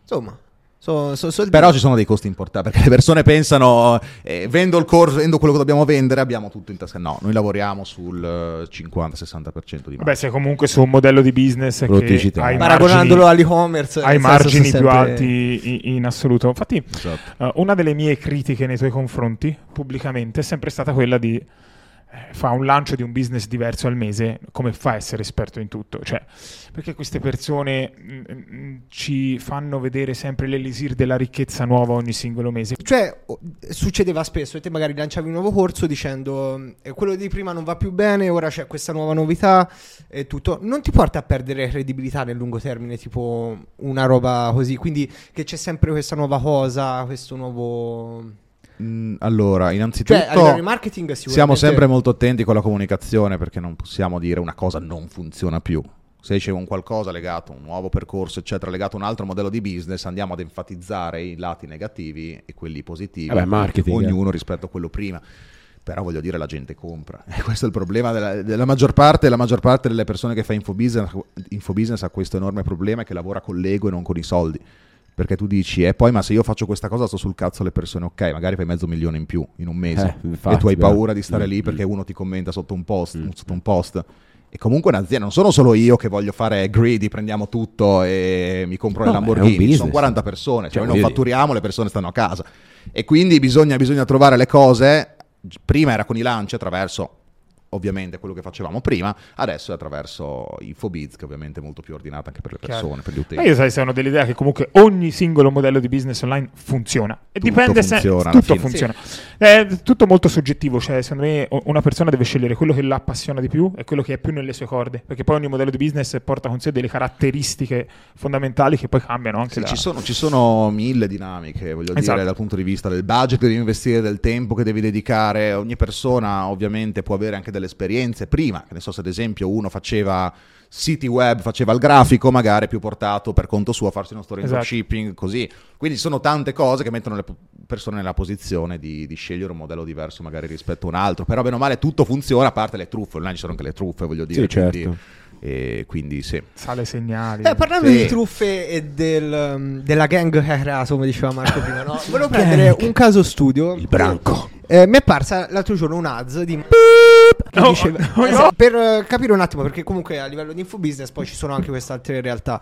Insomma, so, so soldi. Però ci sono dei costi importanti perché le persone pensano eh, vendo il corso, vendo quello che dobbiamo vendere, abbiamo tutto in tasca. No, noi lavoriamo sul eh, 50-60% di Vabbè, sei comunque su un modello di business che Paragonandolo margini, all'e-commerce, hai margini sono più sempre- alti in, in assoluto. Infatti, Esatto. eh, una delle mie critiche nei tuoi confronti pubblicamente è sempre stata quella di eh, fa un lancio di un business diverso al mese, come fa a essere esperto in tutto? Cioè, perché queste persone mm, mm, ci fanno vedere sempre l'elisir della ricchezza nuova ogni singolo mese? Cioè, succedeva spesso, e te magari lanciavi un nuovo corso dicendo eh, quello di prima non va più bene, ora c'è questa nuova novità e tutto. Non ti porta a perdere credibilità nel lungo termine, tipo una roba così. Quindi che c'è sempre questa nuova cosa, questo nuovo... Mm, allora, innanzitutto Cioè, marketing sicuramente... siamo sempre molto attenti con la comunicazione perché non possiamo dire una cosa non funziona più. Se c'è un qualcosa legato a un nuovo percorso, eccetera, legato a un altro modello di business, andiamo ad enfatizzare i lati negativi e quelli positivi, Vabbè, marketing, ognuno rispetto a quello prima. Però voglio dire, la gente compra. E questo è il problema della, della maggior parte. La maggior parte delle persone che fa infobusiness, infobusiness ha questo enorme problema che lavora con l'ego e non con i soldi. Perché tu dici, e poi ma se io faccio questa cosa sto sul cazzo alle persone, ok, magari fai mezzo milione in più in un mese Eh, infatti, e tu hai però. paura di stare Mm, lì mm. perché uno ti commenta sotto un post, Mm. sotto un post. E comunque un'azienda, non sono solo io che voglio fare greedy, prendiamo tutto e mi compro le No, un Lamborghini, sono 40 persone, cioè Cioè, noi non fatturiamo, le persone stanno a casa. E quindi bisogna, bisogna trovare le cose, prima era con i lanci attraverso ovviamente quello che facevamo prima, adesso è attraverso Infobiz che ovviamente è molto più ordinata anche per le Chiaro. persone, per gli Ma utenti. io sai, sono dell'idea che comunque ogni singolo modello di business online funziona. E Tutto dipende se funziona alla tutto funziona. È tutto molto soggettivo, cioè secondo me una persona deve scegliere quello che l'appassiona di più e quello che è più nelle sue corde, perché poi ogni modello di business porta con sé delle caratteristiche fondamentali che poi cambiano anche Sì, da... ci, sono, ci sono mille dinamiche, voglio Esatto. dire, dal punto di vista del budget che devi investire, del tempo che devi dedicare. Ogni persona ovviamente può avere anche delle esperienze prima, che ne so se ad esempio uno faceva siti web, faceva il grafico, magari più portato per conto suo a farsi uno store in Esatto. dropshipping, così. Quindi ci sono tante cose che mettono le persone nella posizione di, di scegliere un modello diverso magari rispetto a un altro, però bene o male tutto funziona, a parte le truffe, online ci sono anche le truffe, voglio dire. Sì, certo. quindi, e quindi sì. Sale segnali. Eh, parlando Sì. di truffe e del, um, della gang creato, come diceva Marco prima, no? volevo prendere un caso studio. Il branco. Eh, mi è apparsa l'altro giorno un ads di No, diceva- no, Esatto, no. per eh, capire un attimo perché comunque a livello di infobusiness poi ci sono anche queste altre realtà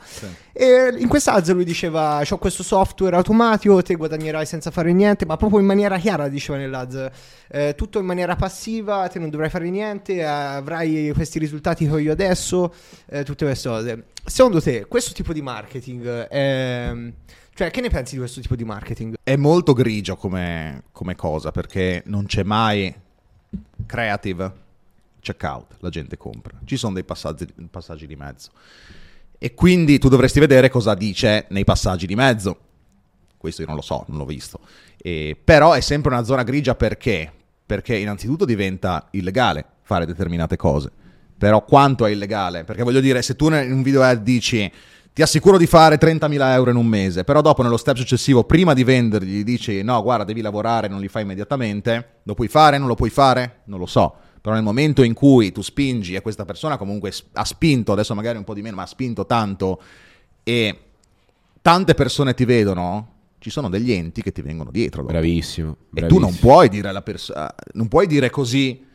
e in questa ads lui diceva ho questo software automatico te guadagnerai senza fare niente ma proprio in maniera chiara diceva nell'ads eh, tutto in maniera passiva te non dovrai fare niente eh, avrai questi risultati che ho io adesso eh, tutte queste cose secondo te questo tipo di marketing è... cioè che ne pensi di questo tipo di marketing? È molto grigio come, come cosa perché non c'è mai creative, checkout, la gente compra. Ci sono dei passaggi, passaggi di mezzo. E quindi tu dovresti vedere cosa dice nei passaggi di mezzo. Questo io non lo so, non l'ho visto. E- però è sempre una zona grigia perché? Perché innanzitutto diventa illegale fare determinate cose. Però quanto è illegale? Perché voglio dire, se tu in un video ad dici ti assicuro di fare 30.000 euro in un mese, però dopo nello step successivo, prima di vendergli, dici no, guarda, devi lavorare, non li fai immediatamente, lo puoi fare, non lo puoi fare? Non lo so. Però nel momento in cui tu spingi e questa persona comunque ha spinto, adesso magari un po' di meno, ma ha spinto tanto e tante persone ti vedono, ci sono degli enti che ti vengono dietro. dopo. Bravissimo. E bravissimo. tu non puoi dire alla persona, non puoi dire così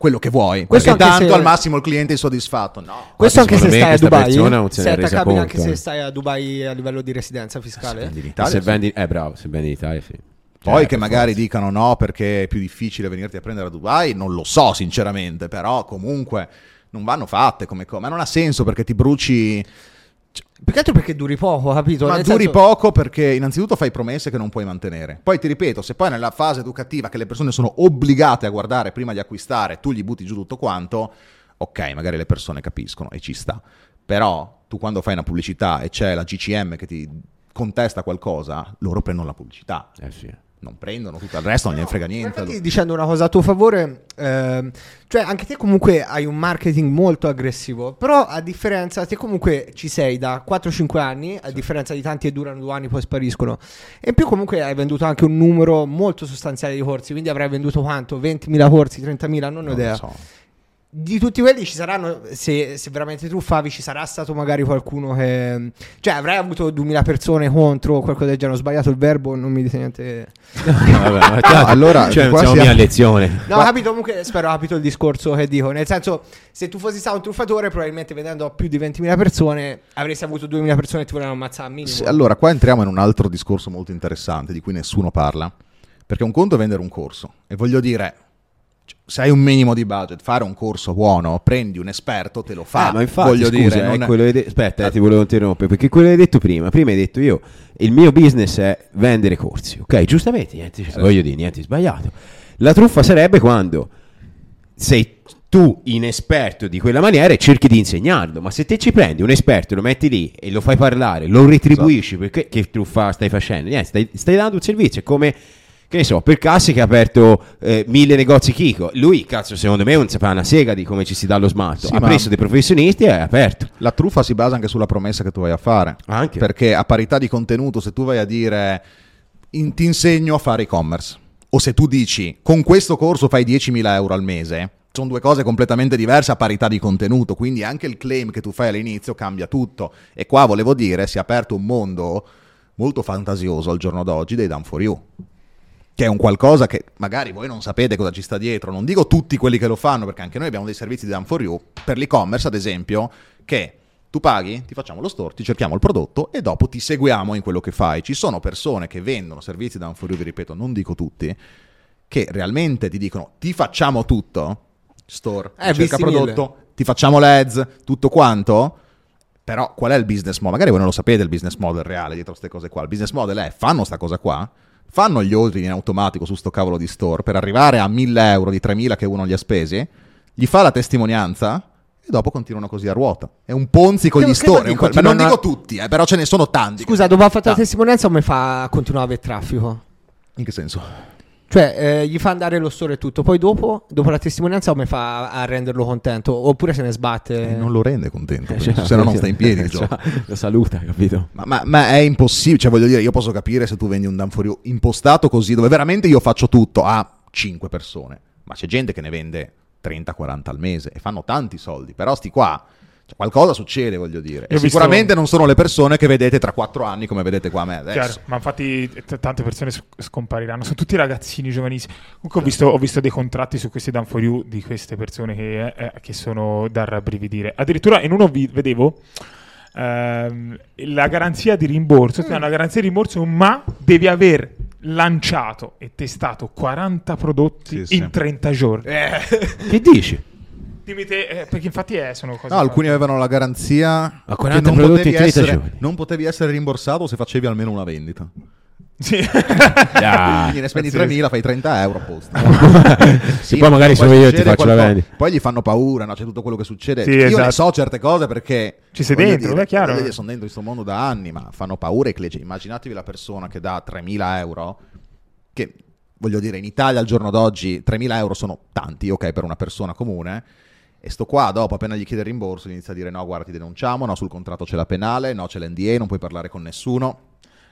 quello che vuoi, Questo perché anche tanto se- al massimo il cliente è insoddisfatto. No. Questo anche se stai a Dubai. se se è attaccabile anche se stai a Dubai a livello di residenza fiscale. Spendi in E Italia, se vendi, eh, bravo, se vendi in Italia, sì. Poi Cioè, che magari forza. dicano no perché è più difficile venirti a prendere a Dubai, non lo so sinceramente, però comunque non vanno fatte come cose, ma non ha senso perché ti bruci, Più che altro perché duri poco, capito? ma Nel duri senso- poco perché innanzitutto fai promesse che non puoi mantenere. Poi ti ripeto, se poi nella fase educativa che le persone sono obbligate a guardare prima di acquistare, tu gli butti giù tutto quanto, ok, magari le persone capiscono e ci sta. Però tu quando fai una pubblicità e c'è la GCM che ti contesta qualcosa, loro prendono la pubblicità. Eh sì. Non prendono tutto il resto, non gliene frega niente. Infatti, dicendo una cosa a tuo favore, ehm, cioè anche te comunque hai un marketing molto aggressivo, però a differenza, te comunque ci sei da 4-5 anni, a differenza di tanti che durano due anni poi spariscono, e in più comunque hai venduto anche un numero molto sostanziale di corsi, quindi avrai venduto quanto? 20.000 corsi, 30.000, non ho Non idea. lo so. Di tutti quelli ci saranno, se, se veramente truffavi, ci sarà stato magari qualcuno che... Cioè avrai avuto 2.000 persone contro o qualcosa del genere, ho sbagliato il verbo, non mi dite niente... Vabbè, ma tanto- allora, cioè, non siamo siamo- mica a lezione. No, ho capito comunque, spero ho capito il discorso che dico. Nel senso, se tu fossi stato un truffatore, probabilmente vedendo più di 20.000 persone, avresti avuto 2.000 persone che ti volevano ammazzare minimo. Sì, allora, qua entriamo in un altro discorso molto interessante di cui nessuno parla. Perché un conto è vendere un corso. E voglio dire, se hai un minimo di budget, fare un corso buono, prendi un esperto, te lo fa. Ah, ma infatti, voglio scusa, dire, è non quello che de- aspetta, eh, ti volevo interrompere perché quello che hai detto prima, prima hai detto io il mio business è vendere corsi, ok? Giustamente, niente, cioè, voglio dire, niente sbagliato. La truffa sarebbe quando sei tu inesperto di quella maniera e cerchi di insegnarlo, ma se te ci prendi un esperto, lo metti lì e lo fai parlare, lo retribuisci perché che truffa stai facendo? Niente, stai, stai dando un servizio, è come che ne so, per Cassi che ha aperto eh, mille negozi Kiko, lui cazzo secondo me non sapeva una sega di come ci si dà lo smalto, Sì, ha preso dei professionisti e ha aperto. La truffa si basa anche sulla promessa che tu vai a fare. Anche. Perché a parità di contenuto, se tu vai a dire "In- ti insegno a fare e-commerce, o se tu dici con questo corso fai 10.000 euro al mese, sono due cose completamente diverse a parità di contenuto. Quindi anche il claim che tu fai all'inizio cambia tutto. E qua volevo dire, si è aperto un mondo molto fantasioso al giorno d'oggi dei Done for You. Che è un qualcosa che magari voi non sapete cosa ci sta dietro. Non dico tutti quelli che lo fanno, perché anche noi abbiamo dei servizi di Done for You per l'e-commerce, ad esempio, che tu paghi, ti facciamo lo store, ti cerchiamo il prodotto e dopo ti seguiamo in quello che fai. Ci sono persone che vendono servizi Done for You, vi ripeto, non dico tutti, che realmente ti dicono ti facciamo tutto, store, Eh, cerca prodotto, ti facciamo l'ads, tutto quanto. Però qual è il business model? Magari voi non lo sapete il business model reale dietro queste cose qua. Il business model è fanno sta cosa qua, fanno gli ordini in automatico su sto cavolo di store per arrivare a 1000 euro di 3000 che uno gli ha spesi, gli fa la testimonianza e dopo continuano così a ruota. È un ponzi con gli store. ma non dico tutti, eh, però ce ne sono tanti. Scusa, dopo aver fatto la testimonianza, come fa a continuare a avere traffico? In che senso? Cioè, eh, gli fa andare lo store e tutto, poi dopo, dopo la testimonianza, come fa a renderlo contento? Oppure se ne sbatte? Eh, non lo rende contento, Cioè, se no non sta in piedi cioè. Lo saluta, capito? Ma, ma- ma è impossibile, cioè voglio dire, io posso capire se tu vendi un Dan for You impostato così, dove veramente io faccio tutto a 5 persone, ma c'è gente che ne vende 30-40 al mese e fanno tanti soldi, però sti qua, qualcosa succede, voglio dire. E ho visto- sicuramente non sono le persone che vedete tra 4 anni come vedete qua a me adesso. Chiaro, ma infatti t- tante persone sc- scompariranno, sono tutti ragazzini giovanissimi. Comunque ho visto, ho visto dei contratti su questi Done for You di queste persone che, eh, che sono da rabbrividire. Addirittura in uno vi- vedevo ehm, la garanzia di rimborso, danno la garanzia di rimborso, ma devi aver lanciato e testato 40 prodotti Sì, sì. in 30 giorni. Che dici? Dimmi te, eh, perché infatti è, sono cose... No, alcuni avevano la garanzia Ma che 40 non potevi, in 30 essere, non potevi essere rimborsato se facevi almeno una vendita. Sì. Quindi ne spendi Pazzesco. 3.000, fai 30 euro a posto. Sì, poi magari sono io e ti faccio la qualcosa- vendi. Poi gli fanno paura, no? c'è tutto quello che succede. Sì, Io esatto. ne so certe cose perché... Ci sei dentro, è chiaro. dire, sono dentro questo mondo da anni, ma fanno paura i cleggi. Immaginatevi la persona che dà 3.000 euro, che voglio dire, in Italia al giorno d'oggi 3.000 euro sono tanti, ok, per una persona comune. E sto qua, dopo, appena gli chiede il rimborso, inizia a dire no, guarda, ti denunciamo, no, sul contratto c'è la penale, no, c'è l'NDA, non puoi parlare con nessuno.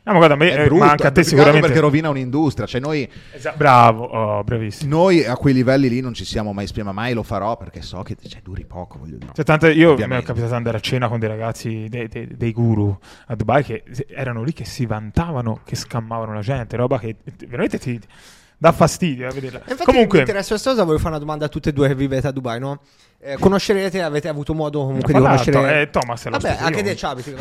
No, ma guarda, me È eh, brutto, ma anche a te sicuramente. perché rovina un'industria. Cioè noi, Esa- bravo, oh, bravissimo. noi a quei livelli lì non ci siamo mai spiegati, ma mai lo farò perché so che cioè, duri poco, voglio dire. Cioè, tanto io mi è capitato di andare a cena con dei ragazzi, dei, dei- dei guru a Dubai che erano lì che si vantavano, che scammavano la gente, roba che veramente ti dà fastidio a vederla. E Infatti Comunque, mi interessa questa cosa, voglio fare una domanda a tutte e due che vivete a Dubai, no? Eh, conoscerete, avete avuto modo comunque di conoscere... eh, Thomas è lo Vabbè, anche te ci abiti.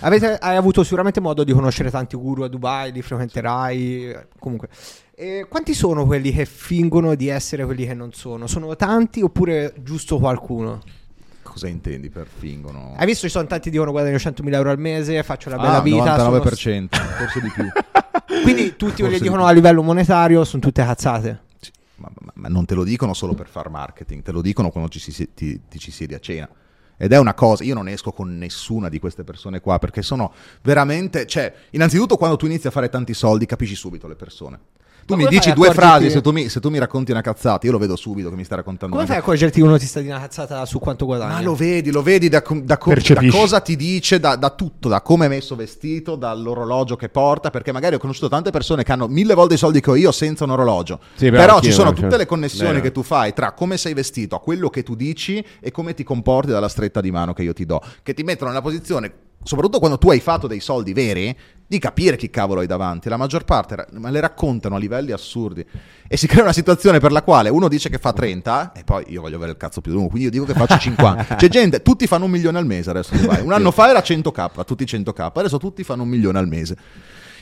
avete, hai avuto sicuramente modo di conoscere tanti guru a Dubai, li frequenterai, eh, comunque. E quanti sono quelli che fingono di essere quelli che non sono? Sono tanti oppure giusto qualcuno? Cosa intendi per fingono? Hai visto ci sono tanti che dicono guadagno 100.000 euro al mese, faccio la bella Ah, vita. sono- 99%, forse di più. Quindi tutti che di dicono a livello monetario sono tutte cazzate. Ma, ma- ma non te lo dicono solo per far marketing, te lo dicono quando ci, si- ti, ti ci siedi a cena. Ed è una cosa, io non esco con nessuna di queste persone qua perché sono veramente, cioè, innanzitutto quando tu inizi a fare tanti soldi capisci subito le persone. Tu mi dici due frasi, se tu, mi, se tu mi racconti una cazzata, io lo vedo subito che mi stai raccontando Come fai a accorgerti che uno ti sta di una cazzata su quanto guadagna? Ma lo vedi, lo vedi da, da com- da cosa ti dice, da, da tutto, da come è messo vestito, dall'orologio che porta, perché magari ho conosciuto tante persone che hanno mille volte i soldi che ho io senza un orologio. Sì, Però anch'io, ci sono cioè, tutte le connessioni vero. che tu fai tra come sei vestito, a quello che tu dici e come ti comporti dalla stretta di mano che io ti do, che ti mettono nella posizione, soprattutto quando tu hai fatto dei soldi veri, di capire chi cavolo hai davanti. La maggior parte ma le raccontano a livelli assurdi. E si crea una situazione per la quale uno dice che fa 30 e poi io voglio avere il cazzo più lungo, quindi io dico che faccio 50. C'è gente, tutti fanno un milione al mese adesso. Dubai. Un anno fa era 100k, tutti 100k, adesso tutti fanno un milione al mese.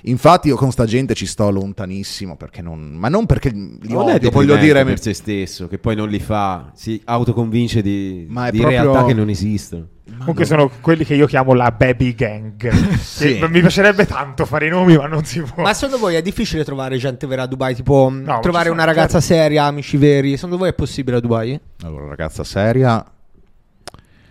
Infatti io con sta gente ci sto lontanissimo perché non, ma non perché li Non odio, voglio dire per se stesso, che poi non li fa, si autoconvince di, Ma è di proprio- realtà che non esistono. comunque sono quelli che io chiamo la baby gang. Sì. Mi piacerebbe tanto fare i nomi, ma non si può. Ma secondo voi è difficile trovare gente vera a Dubai? Tipo ma trovare una ragazza seria, amici veri? Secondo voi è possibile a Dubai? Allora, ragazza seria,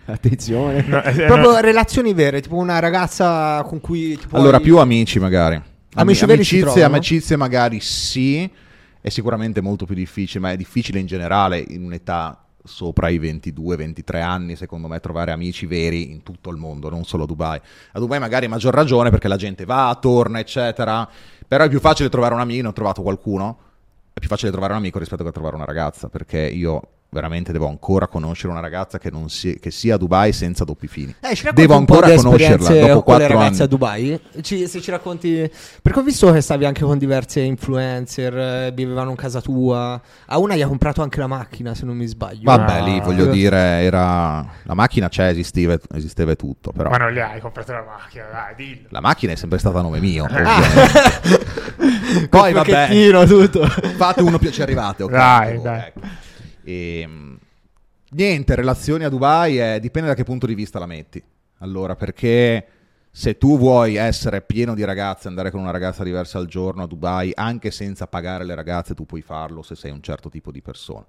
Attenzione. No, eh, Proprio no, relazioni vere, tipo una ragazza con cui... tipo, Allora, hai- più amici magari. Amici Ami- amicizie, amicizie magari sì, è sicuramente molto più difficile, ma è difficile in generale in un'età sopra i 22-23 anni, secondo me, trovare amici veri in tutto il mondo, non solo a Dubai. A Dubai magari a maggior ragione perché la gente va, torna, eccetera, però è più facile trovare un amico, ne ho trovato qualcuno, è più facile trovare un amico rispetto che trovare una ragazza, perché io veramente devo ancora conoscere una ragazza che, non si- che sia a Dubai senza doppi fini. Eh, Devo un po' ancora conoscerla dopo con le quattro ragazze anni. a Dubai? Ci- se ci racconti... Perché ho visto che stavi anche con diverse influencer, eh, vivevano in casa tua. A una gli ha comprato anche la macchina, se non mi sbaglio. Vabbè, Ah. lì voglio dire, era la macchina c'è, esisteva, esisteva tutto, però ma non li hai comprato la macchina, dai, dillo. la macchina è sempre stata a nome mio. Ah. ovviamente. Poi vabbè, tutto. fate uno più ci arrivate, ok? Dai, Oh, dai. ecco. Ehm, niente, relazioni a Dubai eh, dipende da che punto di vista la metti. Allora, perché se tu vuoi essere pieno di ragazze, andare con una ragazza diversa al giorno a Dubai, anche senza pagare le ragazze, tu puoi farlo se sei un certo tipo di persona.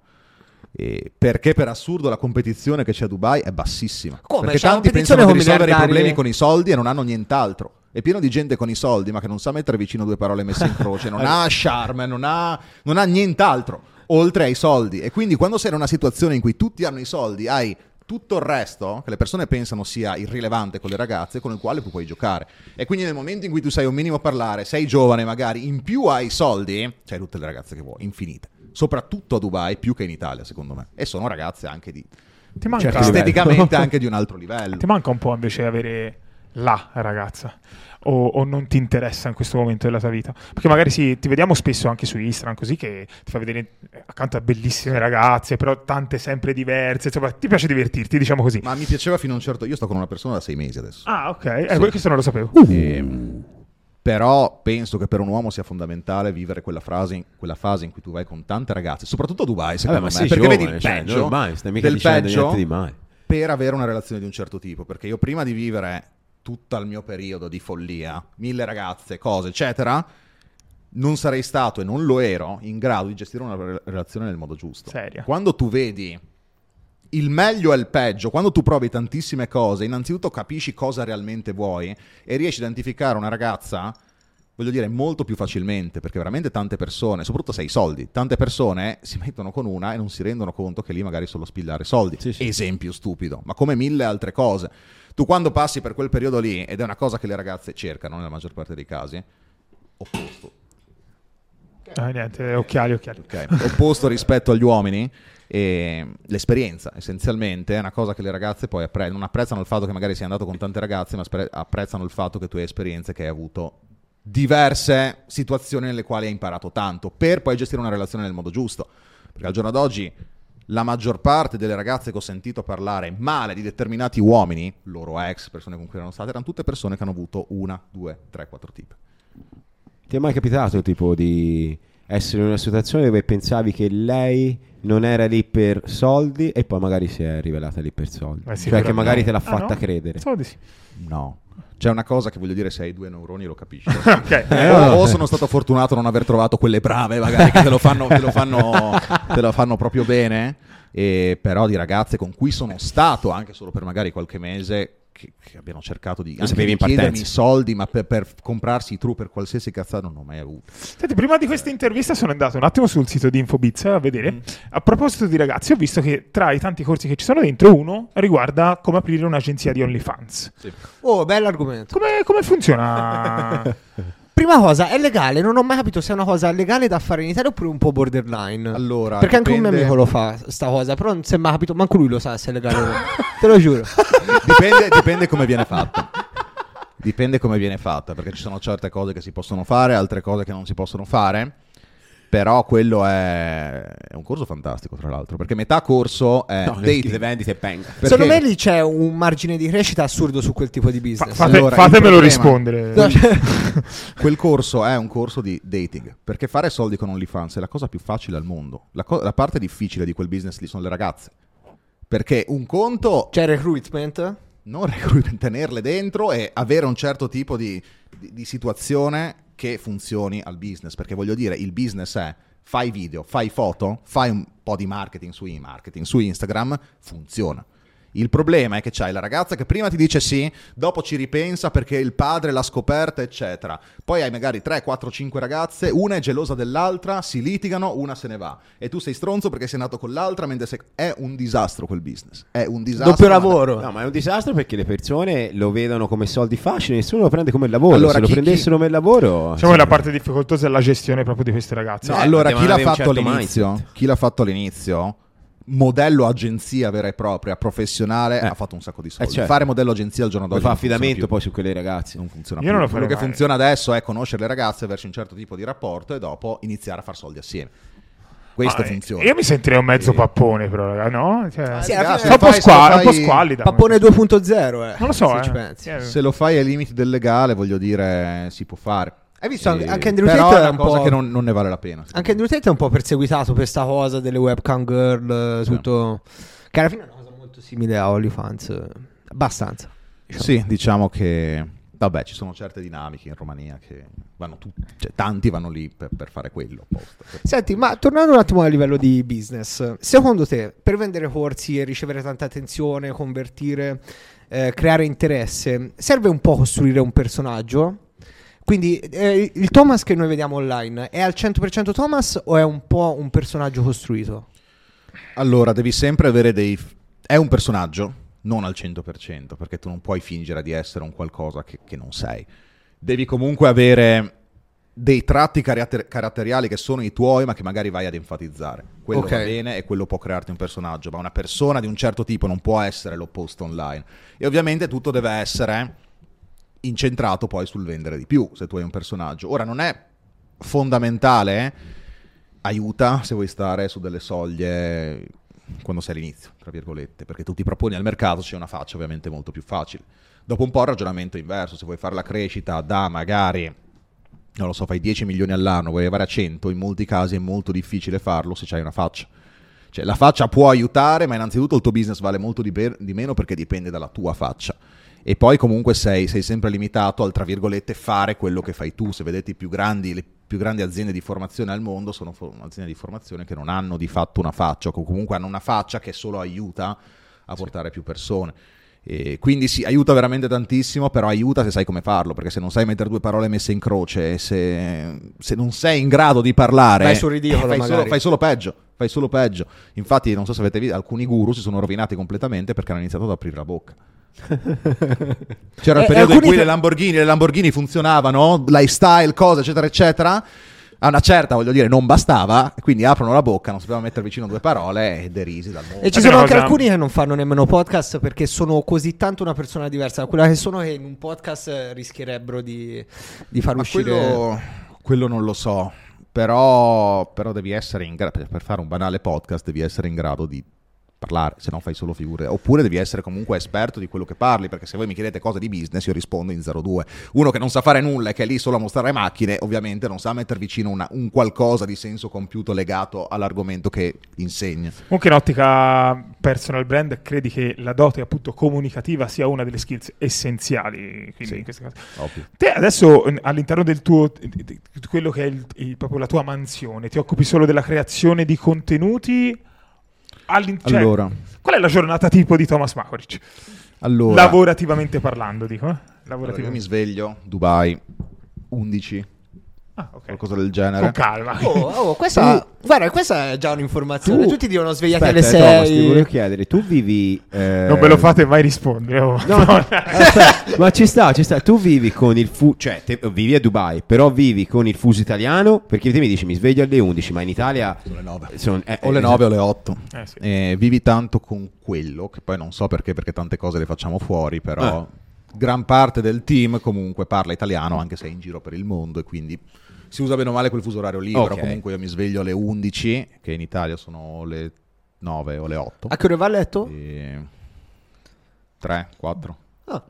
E perché per assurdo la competizione che c'è a Dubai è bassissima. Come? Perché C'è tanti pensano di risolvere i problemi con i soldi e non hanno nient'altro. È pieno di gente con i soldi, ma che non sa mettere vicino due parole messe in croce, non ha charme, non ha, non ha nient'altro oltre ai soldi. E quindi quando sei in una situazione in cui tutti hanno i soldi, hai tutto il resto che le persone pensano sia irrilevante con le ragazze, con il quale tu puoi giocare. E quindi nel momento in cui tu sai un minimo parlare, sei giovane magari, in più hai soldi, c'hai tutte le ragazze che vuoi, infinite. Soprattutto a Dubai, più che in Italia, secondo me. E sono ragazze anche di Ti manca, livello. esteticamente anche di un altro livello. ti manca un po' invece avere la ragazza. O, o non ti interessa in questo momento della tua vita? Perché magari sì, ti vediamo spesso anche su Instagram, così che ti fa vedere accanto a bellissime ragazze, però tante sempre diverse. Insomma, ti piace divertirti, diciamo così. Ma mi piaceva fino a un certo... Io sto con una persona da sei mesi adesso. Ah, ok, eh, Sì. questo non lo sapevo. Ehm, però penso che per un uomo sia fondamentale vivere quella, frase, quella fase in cui tu vai con tante ragazze, soprattutto a Dubai, secondo Vabbè, ma me, sei perché giovane, vedi il cioè, peggio normale, stai mica del dicendo peggio niente di male. per avere una relazione di un certo tipo, perché io prima di vivere tutto il mio periodo di follia, mille ragazze, cose, eccetera, non sarei stato e non lo ero in grado di gestire una re- relazione nel modo giusto. Seria. Quando tu vedi il meglio e il peggio, quando tu provi tantissime cose, innanzitutto capisci cosa realmente vuoi e riesci a identificare una ragazza, voglio dire, molto più facilmente, perché veramente tante persone, soprattutto se hai soldi, tante persone si mettono con una e non si rendono conto che lì magari solo spigliare soldi. Sì, sì. Esempio stupido, ma come mille altre cose. Tu quando passi per quel periodo lì, ed è una cosa che le ragazze cercano nella maggior parte dei casi, opposto. Ah, niente, occhiali, occhiali. Ok, opposto rispetto agli uomini. E l'esperienza essenzialmente è una cosa che le ragazze poi appre- non apprezzano il fatto che magari sei andato con tante ragazze, ma apprezzano il fatto che tu hai esperienze, che hai avuto diverse situazioni nelle quali hai imparato tanto per poi gestire una relazione nel modo giusto. Perché al giorno d'oggi la maggior parte delle ragazze che ho sentito parlare male di determinati uomini, loro ex, persone con cui erano state, erano tutte persone che hanno avuto una, due, tre, quattro tipi. Ti è mai capitato tipo di essere in una situazione dove pensavi che lei non era lì per soldi e poi magari si è rivelata lì per soldi? Eh, cioè che magari te l'ha Ah, fatta no? credere. Pensavo di sì. No. C'è una cosa che voglio dire, se hai due neuroni lo capisci. Ok. Eh, o, o sono stato fortunato a non aver trovato quelle brave, magari che te lo fanno, te lo fanno, te lo fanno proprio bene. E però di ragazze con cui sono stato anche solo per magari qualche mese. Che, che abbiano cercato di, anche di chiedermi partenza. soldi, ma per, per comprarsi i true per qualsiasi cazzata non ho mai avuto. Senti, prima di questa intervista sono andato un attimo sul sito di Infobiz a vedere. Mm. A proposito di ragazzi, ho visto che tra i tanti corsi che ci sono dentro, uno riguarda come aprire un'agenzia di OnlyFans. Oh, bell'argomento. Come, come funziona? Prima cosa, è legale? Non ho mai capito se è una cosa legale da fare in Italia oppure un po' borderline. Allora, Perché anche un mio amico lo fa, sta cosa, però non si è mai capito, manco lui lo sa se è legale o no. Te lo giuro. dipende, dipende come viene fatta. Dipende come viene fatta, perché ci sono certe cose che si possono fare, altre cose che non si possono fare. Però quello è, è un corso fantastico, tra l'altro, perché metà corso è No, le vendite penga. Perché- Secondo me lì c'è un margine di crescita assurdo su quel tipo di Fa- business. fate- Allora, fatemelo problema- rispondere. No, cioè- Quel corso è un corso di dating, perché fare soldi con OnlyFans è la cosa più facile al mondo. La, co- la parte difficile di quel business lì sono le ragazze. Perché un conto c'è recruitment. non recruitment, tenerle dentro e avere un certo tipo di, di- di situazione che funzioni al business. Perché voglio dire, il business è fai video, fai foto, fai un po' di marketing su marketing, su Instagram, funziona. Il problema è che c'hai la ragazza che prima ti dice sì, dopo ci ripensa perché il padre l'ha scoperta, eccetera. Poi hai magari 3, 4, 5 ragazze, una è gelosa dell'altra, si litigano, una se ne va. E tu sei stronzo perché sei nato con l'altra, mentre sei... è un disastro quel business. È un disastro. Doppio ma- lavoro. No, ma è un disastro perché le persone lo vedono come soldi facili, nessuno lo prende come lavoro. Allora, Se lo chi- prendessero come lavoro, Diciamo sì. che la parte difficoltosa è la gestione proprio di queste ragazze. No, Eh, allora chi l'ha fatto certo all'inizio, mindset. chi l'ha fatto all'inizio, modello agenzia vera e propria, professionale, Eh. ha fatto un sacco di soldi. Eh, certo. Fare modello agenzia al giorno Poi d'oggi fa affidamento poi su quelle ragazze. non funziona Io più. non lo Quello che mai. funziona adesso è conoscere le ragazze verso un certo tipo di rapporto e dopo iniziare a far soldi assieme. Questo Ah, funziona. Io mi sentirei un mezzo pappone, però, raga, no? Cioè, Sì, alla ragazzi, un po' fai- squal- un po' fai- squallida. Pappone 2.0, eh. Non lo so, se eh. ci pensi. Eh, Se lo fai ai limiti del legale, voglio dire, si può fare. Hai visto anche, anche Andrew però Tate è è una un cosa po'... che non, non ne vale la pena. Anche Andrew Tate è un po' perseguitato per sta cosa delle webcam girl, eh, tutto... Che alla fine è una cosa molto simile a OnlyFans. eh, Abbastanza. diciamo. Sì, diciamo che vabbè, ci sono certe dinamiche in Romania che vanno tutti, cioè, tanti vanno lì per, per fare quello apposta. Senti, ma tornando un attimo a livello di business, secondo te per vendere corsi e ricevere tanta attenzione, convertire, eh, creare interesse, serve un po' costruire un personaggio? Quindi eh, il Thomas che noi vediamo online è al 100% Thomas o è un po' un personaggio costruito? Allora, devi sempre avere dei è un personaggio, non al 100%, perché tu non puoi fingere di essere un qualcosa che, che non sei. Devi comunque avere dei tratti caratter- caratteriali che sono i tuoi, ma che magari vai ad enfatizzare. Quello Ok. va bene e quello può crearti un personaggio, ma una persona di un certo tipo non può essere l'opposto online. E ovviamente tutto deve essere incentrato poi sul vendere di più, se tu hai un personaggio. Ora non è fondamentale, eh, aiuta se vuoi stare su delle soglie quando sei all'inizio, tra virgolette, perché tu ti proponi al mercato, c'è una faccia ovviamente molto più facile. Dopo un po' il ragionamento è inverso, se vuoi fare la crescita da magari, non lo so, fai 10 milioni all'anno, vuoi arrivare a 100, in molti casi è molto difficile farlo se hai una faccia. Cioè la faccia può aiutare, ma innanzitutto il tuo business vale molto di, be- di meno perché dipende dalla tua faccia. E poi comunque sei, sei sempre limitato al, tra virgolette, fare quello che fai tu. Se vedete i più grandi, le più grandi aziende di formazione al mondo sono fo- aziende di formazione che non hanno di fatto una faccia, o comunque hanno una faccia che solo aiuta a portare più persone. E quindi sì, aiuta veramente tantissimo, però aiuta se sai come farlo, perché se non sai mettere due parole messe in croce, se, se non sei in grado di parlare, sul ridicolo, fai, solo, fai solo peggio. Fai solo peggio. Infatti, non so se avete visto, alcuni guru si sono rovinati completamente perché hanno iniziato ad aprire la bocca. C'era il Eh, periodo in cui le Lamborghini, le Lamborghini funzionavano, lifestyle, cose, eccetera, eccetera. A una certa, voglio dire, non bastava, quindi aprono la bocca, non sapevano mettere vicino due parole e derisi dal mondo. E ci È sono anche cosa- alcuni che non fanno nemmeno podcast perché sono così tanto una persona diversa da quella che sono che in un podcast eh, rischierebbero di, di far Ma uscire... quello, quello non lo so, però, però devi essere in grado, per fare un banale podcast devi essere in grado di parlare, se no fai solo figure, oppure devi essere comunque esperto di quello che parli, perché se voi mi chiedete cose di business io rispondo in 02. Uno che non sa fare nulla e che è lì solo a mostrare macchine, ovviamente non sa mettere vicino una- un qualcosa di senso compiuto legato all'argomento che insegna. Comunque in ottica personal brand credi che la dote appunto comunicativa sia una delle skills essenziali quindi Sì. Te adesso all'interno del tuo quello che è il- il- proprio la tua mansione ti occupi solo della creazione di contenuti All'in- cioè, Allora, qual è la giornata tipo di Thomas Makoric? allora, Lavorativamente parlando, dico. Eh? allora, io mi Lavorativamente. sveglio, Dubai, 11, Ah, ok. qualcosa del genere. Con calma. Oh, oh, questa, guarda, questa è già un'informazione. Tu- Tutti dicono svegliati Aspetta, alle eh, Thomas, ti 6. volevo chiedere, tu vivi... eh, Non me lo fate mai rispondere. oh. No, aspetta, ma ci sta, ci sta. Tu vivi con il fuso, cioè te- vivi a Dubai, però vivi con il fuso italiano, perché te mi dici mi sveglio alle 11, ma in Italia Sono le 9. sono- eh, O le eh, 9 o le 8. Eh, sì. Eh, vivi tanto con quello, che poi non so perché, perché tante cose le facciamo fuori, però gran parte del team comunque parla italiano, anche se è in giro per il mondo e quindi si usa bene o male quel fuso orario lì, Ok. però comunque io mi sveglio alle 11, che in Italia sono le 9 o le 8. A che ora va a letto? E... 3, 4, Ah. a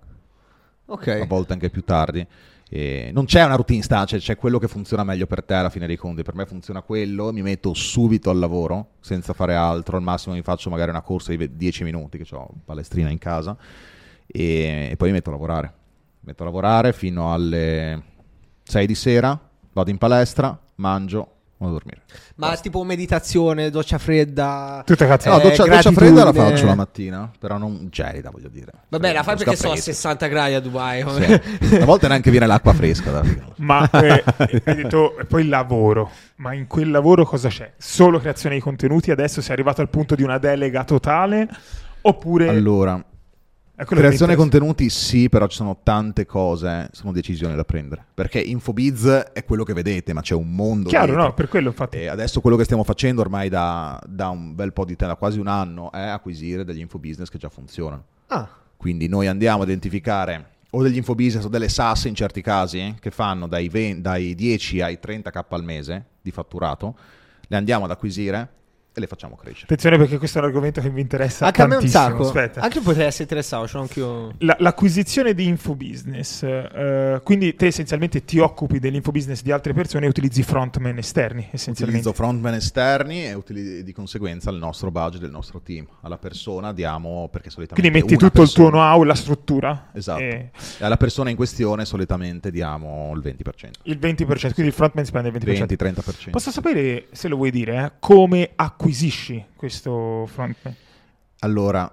Ok. volte anche più tardi. E non c'è una routine sta, cioè c'è quello che funziona meglio per te alla fine dei conti. Per me funziona quello, mi metto subito al lavoro senza fare altro. Al massimo mi faccio magari una corsa di ve- 10 minuti, che ho palestrina in casa, e, e poi mi metto a lavorare. Mi metto a lavorare fino alle 6 di sera, vado in palestra, mangio, vado a dormire. Ma tipo meditazione, doccia fredda. Tutte cazzate. No, Eh, doccia, doccia fredda la faccio la mattina, però non gelida, voglio dire. Vabbè, la fai perché sono a fresca. 60 gradi a Dubai. Sì. A volte neanche viene l'acqua fresca. Ma eh, hai detto poi il lavoro. Ma in quel lavoro cosa c'è? Solo creazione di contenuti? Adesso sei arrivato al punto di una delega totale? Oppure Allora, è quello che mi creazione contenuti sì, però ci sono tante cose, sono decisioni da prendere. Perché Infobiz è quello che vedete, ma c'è un mondo. Chiaro, dietro. no? Per quello infatti. E adesso quello che stiamo facendo ormai da, da un bel po' di tempo, da quasi un anno, è acquisire degli infobusiness che già funzionano. Ah, Quindi noi andiamo a identificare o degli infobusiness o delle SaaS in certi casi eh, che fanno dai, 20 dai 10 ai 30k al mese di fatturato, le andiamo ad acquisire e le facciamo crescere. Attenzione perché questo è un argomento che mi interessa anche a me un tantissimo. sacco. Aspetta. Anche io potrei essere interessato, l'ho anch'io. La- l'acquisizione di infobusiness, eh, quindi te essenzialmente ti occupi dell'infobusiness di altre persone e utilizzi frontman esterni essenzialmente. Utilizzo frontman esterni e utili- di conseguenza il nostro budget del nostro team. Alla persona diamo, perché solitamente Quindi metti tutto il tuo persona- know-how, la struttura. Esatto. e E alla persona in questione solitamente diamo il 20%. il 20%, quindi il frontman spende il 20%. 20-30%. Posso sapere, se lo vuoi dire, eh, come acquisisci questo frontman? Allora,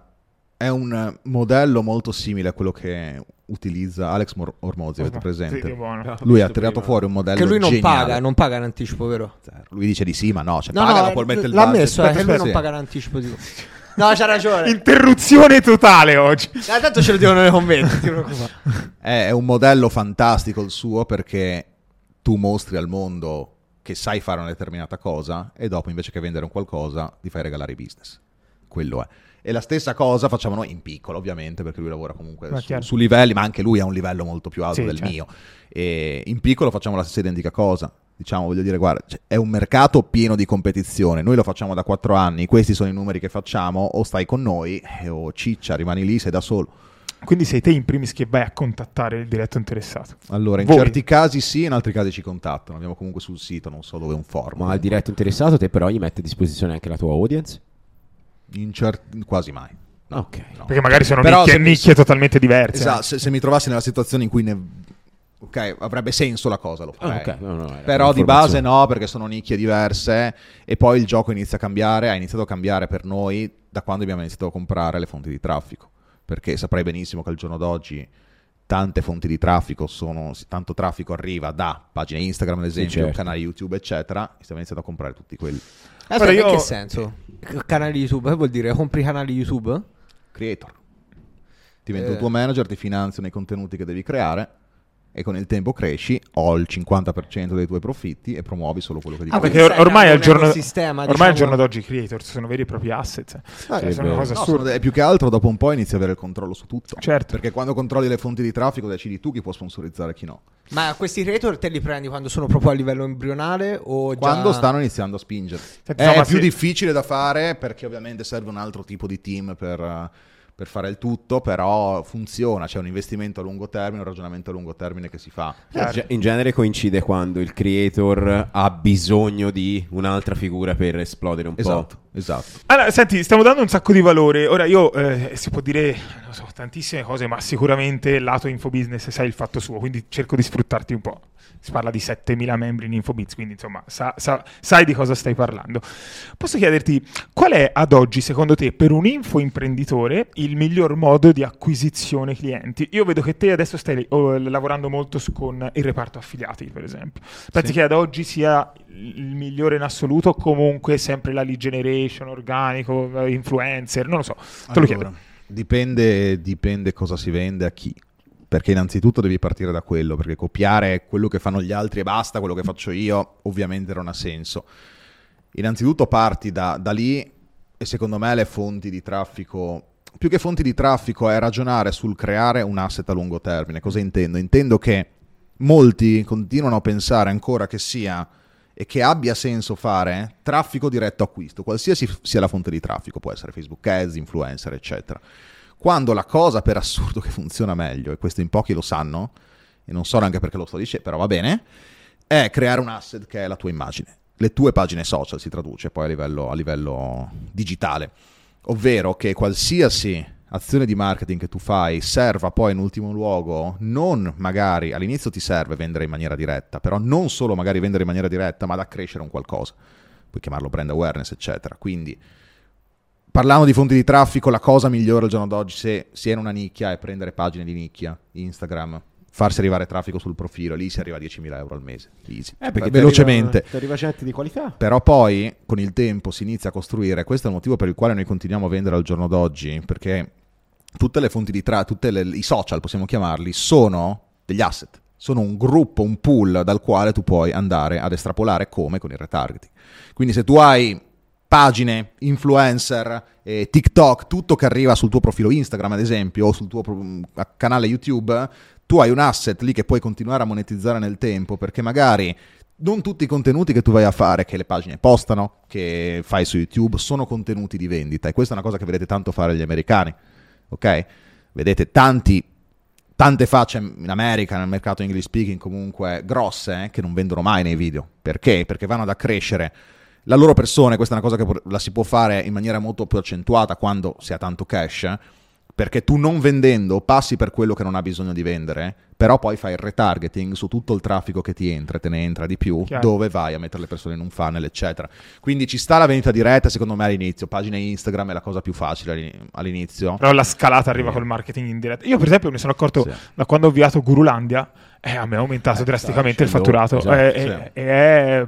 è un modello molto simile a quello che utilizza Alex Mor- Ormozzi, avete Sì, presente? che buono. Lui ha tirato fuori un modello Che lui non geniale. paga, non paga in anticipo, vero? Zero. Lui dice di sì, ma no, cioè No, paga, no, ma poi mette il l'ha budget. messo, eh, Aspetta, che lui non sì. paga in anticipo. Dico. No, c'ha ragione. Interruzione totale oggi. Ah, tanto ce lo dicono nei commenti, ti preoccupare. È un modello fantastico il suo perché tu mostri al mondo che sai fare una determinata cosa e dopo invece che vendere un qualcosa ti fai regalare i business. Quello è. E la stessa cosa facciamo noi in piccolo, ovviamente, perché lui lavora comunque su, su livelli, ma anche lui ha un livello molto più alto Sì, del certo. mio. E in piccolo facciamo la stessa identica cosa. Diciamo, voglio dire, guarda, cioè, è un mercato pieno di competizione. Noi lo facciamo da quattro anni, questi sono i numeri che facciamo, o stai con noi, eh, o ciccia, rimani lì, sei da solo. Quindi sei te in primis che vai a contattare il diretto interessato. Allora, in Voi. certi casi sì, in altri casi ci contattano. Abbiamo comunque sul sito, non so dove, un forum. Ma al diretto interessato te però gli metti a disposizione anche la tua audience? In cer- quasi mai. Ok. no. Perché magari sono Però nicchie, se mi- nicchie totalmente diverse. Esatto, se, se mi trovassi nella situazione in cui ne... Ok, avrebbe senso la cosa, lo farei. Ah, ok, no, no, era Però di base no, perché sono nicchie diverse e poi il gioco inizia a cambiare, ha iniziato a cambiare per noi da quando abbiamo iniziato a comprare le fonti di traffico, perché saprai benissimo che al giorno d'oggi tante fonti di traffico sono, tanto traffico arriva da pagine Instagram ad esempio, certo. canali YouTube eccetera, e stiamo iniziando a comprare tutti quelli. Aspetta, Guarda, in io- che senso? C- Canali YouTube? Che vuol dire? Compri canali YouTube? Creator. Diventa Eh. il tuo manager, ti finanziano i contenuti che devi creare e con il tempo cresci, ho il 50% dei tuoi profitti e promuovi solo quello che dici. Ah, Perché or- ormai, al giorno, ecosistema, ormai diciamo- al giorno d'oggi i creators sono veri e propri asset. Eh, Cioè, sono è una vero. cosa No, de- più che altro dopo un po' inizi a avere il controllo su tutto. Certo. Perché quando controlli le fonti di traffico decidi tu chi può sponsorizzare e chi no. Ma questi creator te li prendi quando sono proprio a livello embrionale o già... Quando stanno iniziando a spingere. Senti, È insomma, più sì. difficile da fare perché ovviamente serve un altro tipo di team per, eh, per fare il tutto, però funziona, c'è un investimento a lungo termine, un ragionamento a lungo termine che si fa. Ge- In genere coincide quando il creator ha bisogno di un'altra figura per esplodere un Esatto, esatto. Allora, senti, stiamo dando un sacco di valore. Ora io eh, si può dire, non so, tantissime cose, ma sicuramente lato infobusiness sai il fatto suo, quindi cerco di sfruttarti un po'. Si parla di 7000 membri in Infobiz, quindi insomma sa- sa- sai di cosa stai parlando. Posso chiederti qual è ad oggi, secondo te, per un info imprenditore il miglior modo di acquisizione clienti? Io vedo che te adesso stai oh, lavorando molto con il reparto affiliati, per esempio. Pensi Sì. che ad oggi sia il migliore in assoluto, comunque sempre la lead generation, organico, eh, influencer, non lo so, te lo chiedo. Allora, Dipende, dipende cosa si vende a chi. Perché innanzitutto devi partire da quello, perché copiare quello che fanno gli altri e basta, quello che faccio io, ovviamente non ha senso. Innanzitutto parti da, da lì e secondo me le fonti di traffico, più che fonti di traffico è ragionare sul creare un asset a lungo termine. Cosa intendo? Intendo che molti continuano a pensare ancora che sia e che abbia senso fare traffico diretto acquisto, qualsiasi sia la fonte di traffico, può essere Facebook Ads, influencer, eccetera. Quando la cosa per assurdo che funziona meglio, e questo in pochi lo sanno, e non so neanche perché lo sto dicendo, però va bene, è creare un asset che è la tua immagine. Le tue pagine social si traduce poi a livello, a livello digitale, ovvero che qualsiasi azione di marketing che tu fai serva poi in ultimo luogo non magari all'inizio ti serve vendere in maniera diretta, però non solo magari vendere in maniera diretta, ma ad accrescere un qualcosa. Puoi chiamarlo brand awareness, eccetera. Quindi parlando di fonti di traffico, la cosa migliore al giorno d'oggi se si è in una nicchia è prendere pagine di nicchia, Instagram, farsi arrivare traffico sul profilo, lì si arriva a 10.000 euro al mese, easy. Eh, perché velocemente. Ti arriva gente di qualità. Però poi con il tempo si inizia a costruire, questo è il motivo per il quale noi continuiamo a vendere al giorno d'oggi, perché tutte le fonti di traffico, tutti i social possiamo chiamarli, sono degli asset, sono un gruppo, un pool dal quale tu puoi andare ad estrapolare come con il retargeting. Quindi se tu hai pagine, influencer, eh, TikTok, tutto che arriva sul tuo profilo Instagram ad esempio o sul tuo pro- canale YouTube, tu hai un asset lì che puoi continuare a monetizzare nel tempo perché magari non tutti i contenuti che tu vai a fare, che le pagine postano, che fai su YouTube, sono contenuti di vendita e questa è una cosa che vedete tanto fare gli americani, ok? Vedete tanti, tante facce in America, nel mercato English speaking comunque grosse, eh, che non vendono mai nei video. Perché? Perché vanno ad accrescere la loro persona, questa è una cosa che la si può fare in maniera molto più accentuata quando si ha tanto cash, eh, perché tu non vendendo passi per quello che non ha bisogno di vendere, però poi fai il retargeting su tutto il traffico che ti entra, te ne entra di più, Chiaro. dove vai a mettere le persone in un funnel, eccetera. Quindi ci sta la vendita diretta, secondo me all'inizio, pagine Instagram è la cosa più facile all'ini- all'inizio. Però la scalata arriva col marketing in diretta. Io, per esempio, mi sono accorto Sì. da quando ho avviato Gurulandia, eh, a me è aumentato Eh, drasticamente il fatturato. scendendo, Eh, esatto, eh, è,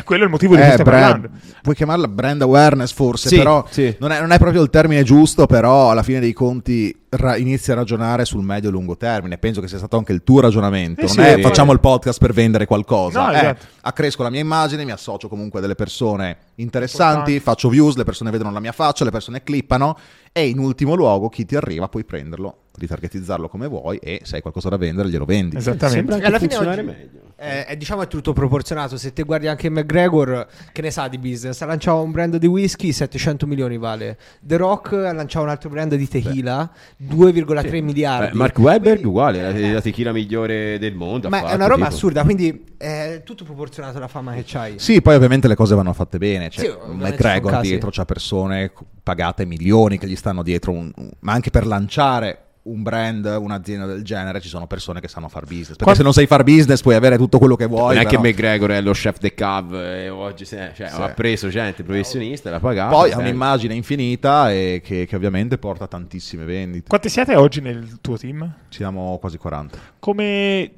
è quello il motivo di Eh, cui stiamo brand- parlando. puoi chiamarla brand awareness forse, Sì, però sì. Non, è, non è proprio il termine giusto, però alla fine dei conti ra- inizi a ragionare sul medio e lungo termine. Penso che sia stato anche il tuo ragionamento. Eh non sì, è sì. facciamo il podcast per vendere qualcosa. No, Eh, esatto. accresco la mia immagine, mi associo comunque a delle persone interessanti, Importanti. faccio views, le persone vedono la mia faccia, le persone clippano e in ultimo luogo chi ti arriva puoi prenderlo, ritargetizzarlo come vuoi e se hai qualcosa da vendere glielo vendi. Esattamente. Sembra anche Alla fine funzionare oggi- meglio. È, è, diciamo è tutto proporzionato. Se te guardi anche McGregor, che ne sa di business? Ha lanciato un brand di whisky, 700 milioni vale. The Rock ha lanciato un altro brand di tequila, 2,3 Sì. miliardi. Beh, Mark Webber Quindi- uguale, la, la tequila migliore del mondo. Ma è fatto, una roba tipo. assurda, quindi è tutto proporzionato alla fama che c'hai. Sì, poi ovviamente le cose vanno fatte bene. Cioè, Sì, McGregor dietro c'ha persone pagate milioni che gli stanno dietro, un- un- ma anche per lanciare un brand, un'azienda del genere, ci sono persone che sanno far business. Perché Qua- se non sai far business puoi avere tutto quello che vuoi. non è che McGregor è lo chef de cab e oggi se- cioè, Sì. ha preso gente professionista, l'ha pagato. Poi ha un'immagine infinita e che, che ovviamente porta tantissime vendite. Quanti siete oggi nel tuo team? Siamo quasi 40. Come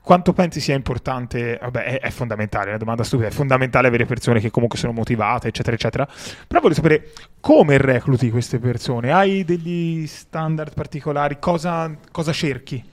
quanto pensi sia importante? Vabbè, è, è fondamentale, è una domanda stupida. È fondamentale avere persone che comunque sono motivate, eccetera, eccetera. Però voglio sapere come recluti queste persone? Hai degli standard particolari? Cosa, cosa cerchi?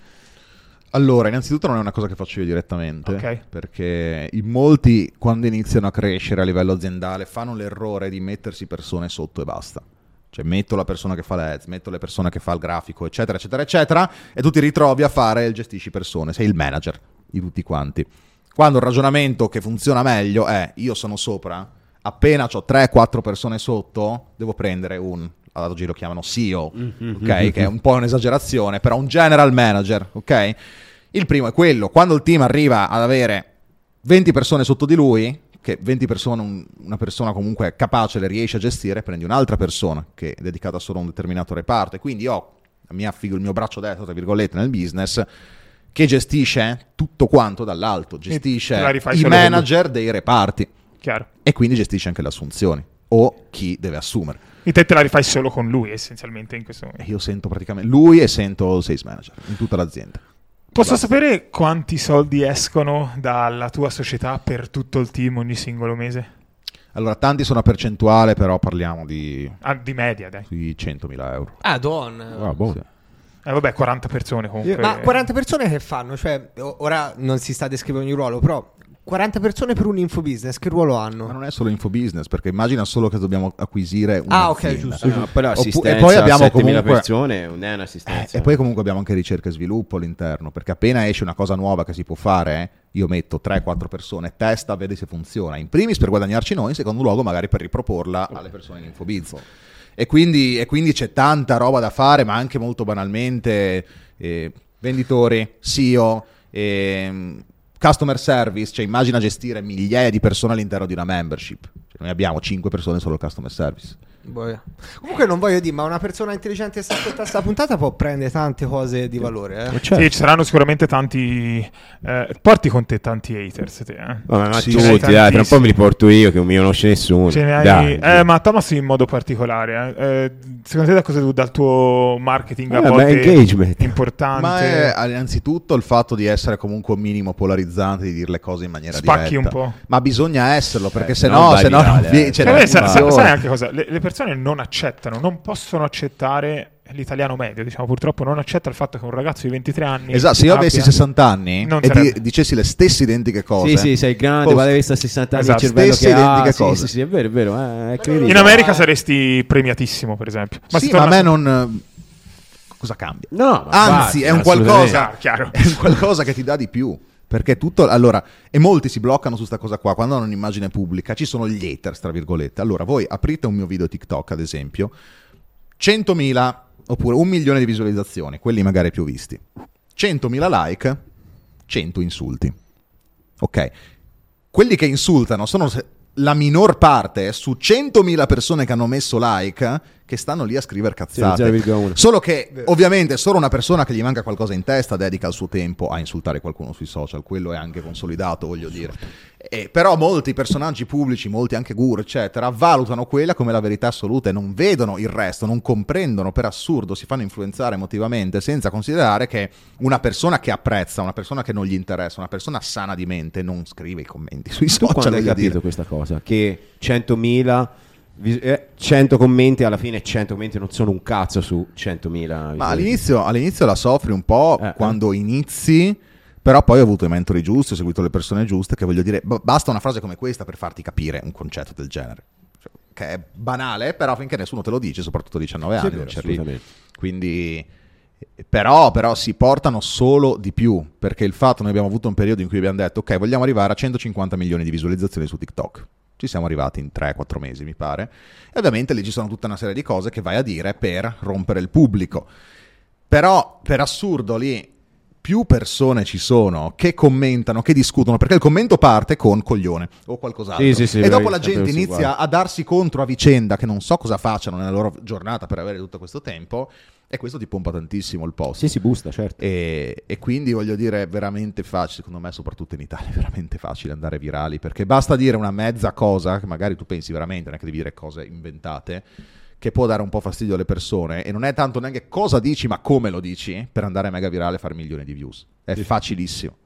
Allora, innanzitutto non è una cosa che faccio io direttamente, Ok. perché in molti quando iniziano a crescere a livello aziendale fanno l'errore di mettersi persone sotto e basta. Cioè metto la persona che fa le ads, metto le persone che fa il grafico, eccetera, eccetera, eccetera, e tu ti ritrovi a fare il gestisci persone, sei il manager di tutti quanti. Quando il ragionamento che funziona meglio è io sono sopra, appena ho 3-4 persone sotto, devo prendere un, ad oggi lo chiamano CEO, ok? Che è un po' un'esagerazione, però un general manager, ok? Il primo è quello, quando il team arriva ad avere 20 persone sotto di lui, che 20 persone, un- una persona comunque capace le riesce a gestire, prendi un'altra persona che è dedicata solo a un determinato reparto e quindi ho mia il mio braccio destro, tra virgolette, nel business che gestisce tutto quanto dall'alto, gestisce i manager dei reparti Chiaro. e quindi gestisce anche le assunzioni o chi deve assumere. E te te la rifai solo con lui, essenzialmente, in questo momento. io sento praticamente lui e sento il sales manager in tutta l'azienda. Posso Basta. sapere quanti soldi escono dalla tua società per tutto il team ogni singolo mese? Allora, tanti sono a percentuale, però parliamo di, Ah, di media, dai. di 100.000 euro. Ah, Don. Ah, boh. Sì. Eh, vabbè, 40 persone comunque. Ma 40 persone che fanno? Cioè, ora non si sta descrivendo ogni ruolo, però 40 persone per un infobusiness, che ruolo Ma hanno? non è solo infobusiness, perché immagina solo che dobbiamo acquisire Ah, ok, giusto. No, l'assistenza e poi abbiamo a 7.000 comunque- persone non è Eh, un'assistenza. e poi comunque abbiamo anche ricerca e sviluppo all'interno, perché appena esce una cosa nuova che si può fare, eh, io metto 3-4 persone, testa, vedi se funziona. In primis per guadagnarci noi, in secondo luogo magari per riproporla alle persone in Infobiz. E quindi, e quindi c'è tanta roba da fare, ma anche molto banalmente eh, venditori, SEO, ehm, customer service, cioè immagina gestire migliaia di persone all'interno di una membership. Cioè, noi abbiamo 5 persone solo al customer service. Boia. Comunque non voglio dire, ma una persona intelligente che sta ascoltando questa puntata può prendere tante cose di valore. Eh? Certo. Sì, ci saranno sicuramente tanti. eh, porti con te tanti haters, te, eh. Vabbè, ma Sì, tutti, dai, tra un po' tantissimi. mi riporto io che non mi conosce nessuno. Ce ne hai- Dai, eh, ma Thomas in modo particolare. eh. Eh, secondo te da cosa dal tuo marketing a Eh, volte engagement. importante? Ma è innanzitutto il fatto di essere comunque un minimo polarizzante, di dire le cose in maniera Spacchi diretta. un po'. Ma bisogna esserlo, perché Eh, se no, se no eh. Cioè, sai anche cosa? Le, le persone non accettano, non possono accettare l'italiano medio, diciamo, purtroppo non accetta il fatto che un ragazzo di 23 anni Esatto, se io abbia- avessi 60 anni e sarebbe. di- dicessi le stesse identiche cose, Sì, sì, sei grande, Post- guarda questa 60 anni Esatto, il cervello stesse che ha. identiche Sì, cose. sì, sì, è vero, è vero, eh, è. In America saresti premiatissimo, per esempio. sì, se ma a me non... Cosa cambia? No, ma Anzi, va, è un qualcosa, chiaro. è un qualcosa che ti dà di più. Perché tutto, allora, e molti si bloccano su sta cosa qua, quando hanno un'immagine pubblica, ci sono gli haters, tra virgolette. Allora, voi aprite un mio video TikTok, ad esempio, 100.000 oppure un milione di visualizzazioni, quelli magari più visti. 100.000 like, 100 insulti. Ok. Quelli che insultano sono la minor parte su 100.000 persone che hanno messo like che stanno lì a scrivere Sì, cazzate. 0,1. Solo che ovviamente solo una persona che gli manca qualcosa in testa dedica il suo tempo a insultare qualcuno sui social, quello è anche consolidato, voglio dire. E, però molti personaggi pubblici, molti anche guru, eccetera, valutano quella come la verità assoluta e non vedono il resto, non comprendono per assurdo, si fanno influenzare emotivamente senza considerare che una persona che apprezza, una persona che non gli interessa, una persona sana di mente non scrive i commenti sui Tu social. quando hai capito dire. questa cosa? Che 100.000 vis- eh, 100 commenti alla fine 100 commenti non sono un cazzo su 100.000 Ma all'inizio, all'inizio la soffri un po' Eh, quando inizi, però poi ho avuto i mentori giusti, ho seguito le persone giuste, che voglio dire, basta una frase come questa per farti capire un concetto del genere. Cioè, che è banale, però finché nessuno te lo dice, soprattutto a 19 Sì, anni, non assolutamente. Quindi Però, però si portano solo di più, perché il fatto, noi abbiamo avuto un periodo in cui abbiamo detto, ok, vogliamo arrivare a 150 milioni di visualizzazioni su TikTok. Ci siamo arrivati in 3-4 mesi, mi pare. E ovviamente lì ci sono tutta una serie di cose che vai a dire per rompere il pubblico. Però, per assurdo, lì più persone ci sono che commentano, che discutono, perché il commento parte con coglione o qualcos'altro. Sì, sì, sì, e dopo la gente inizia guarda. a darsi contro a vicenda, che non so cosa facciano nella loro giornata per avere tutto questo tempo, e questo ti pompa tantissimo il post. Sì, si busta, certo. E, e quindi voglio dire, è veramente facile, secondo me, soprattutto in Italia, è veramente facile andare virali perché basta dire una mezza cosa, che magari tu pensi veramente, non è che devi dire cose inventate, che può dare un po' fastidio alle persone. E non è tanto neanche cosa dici, ma come lo dici per andare mega virale e fare milioni di views. È facilissimo.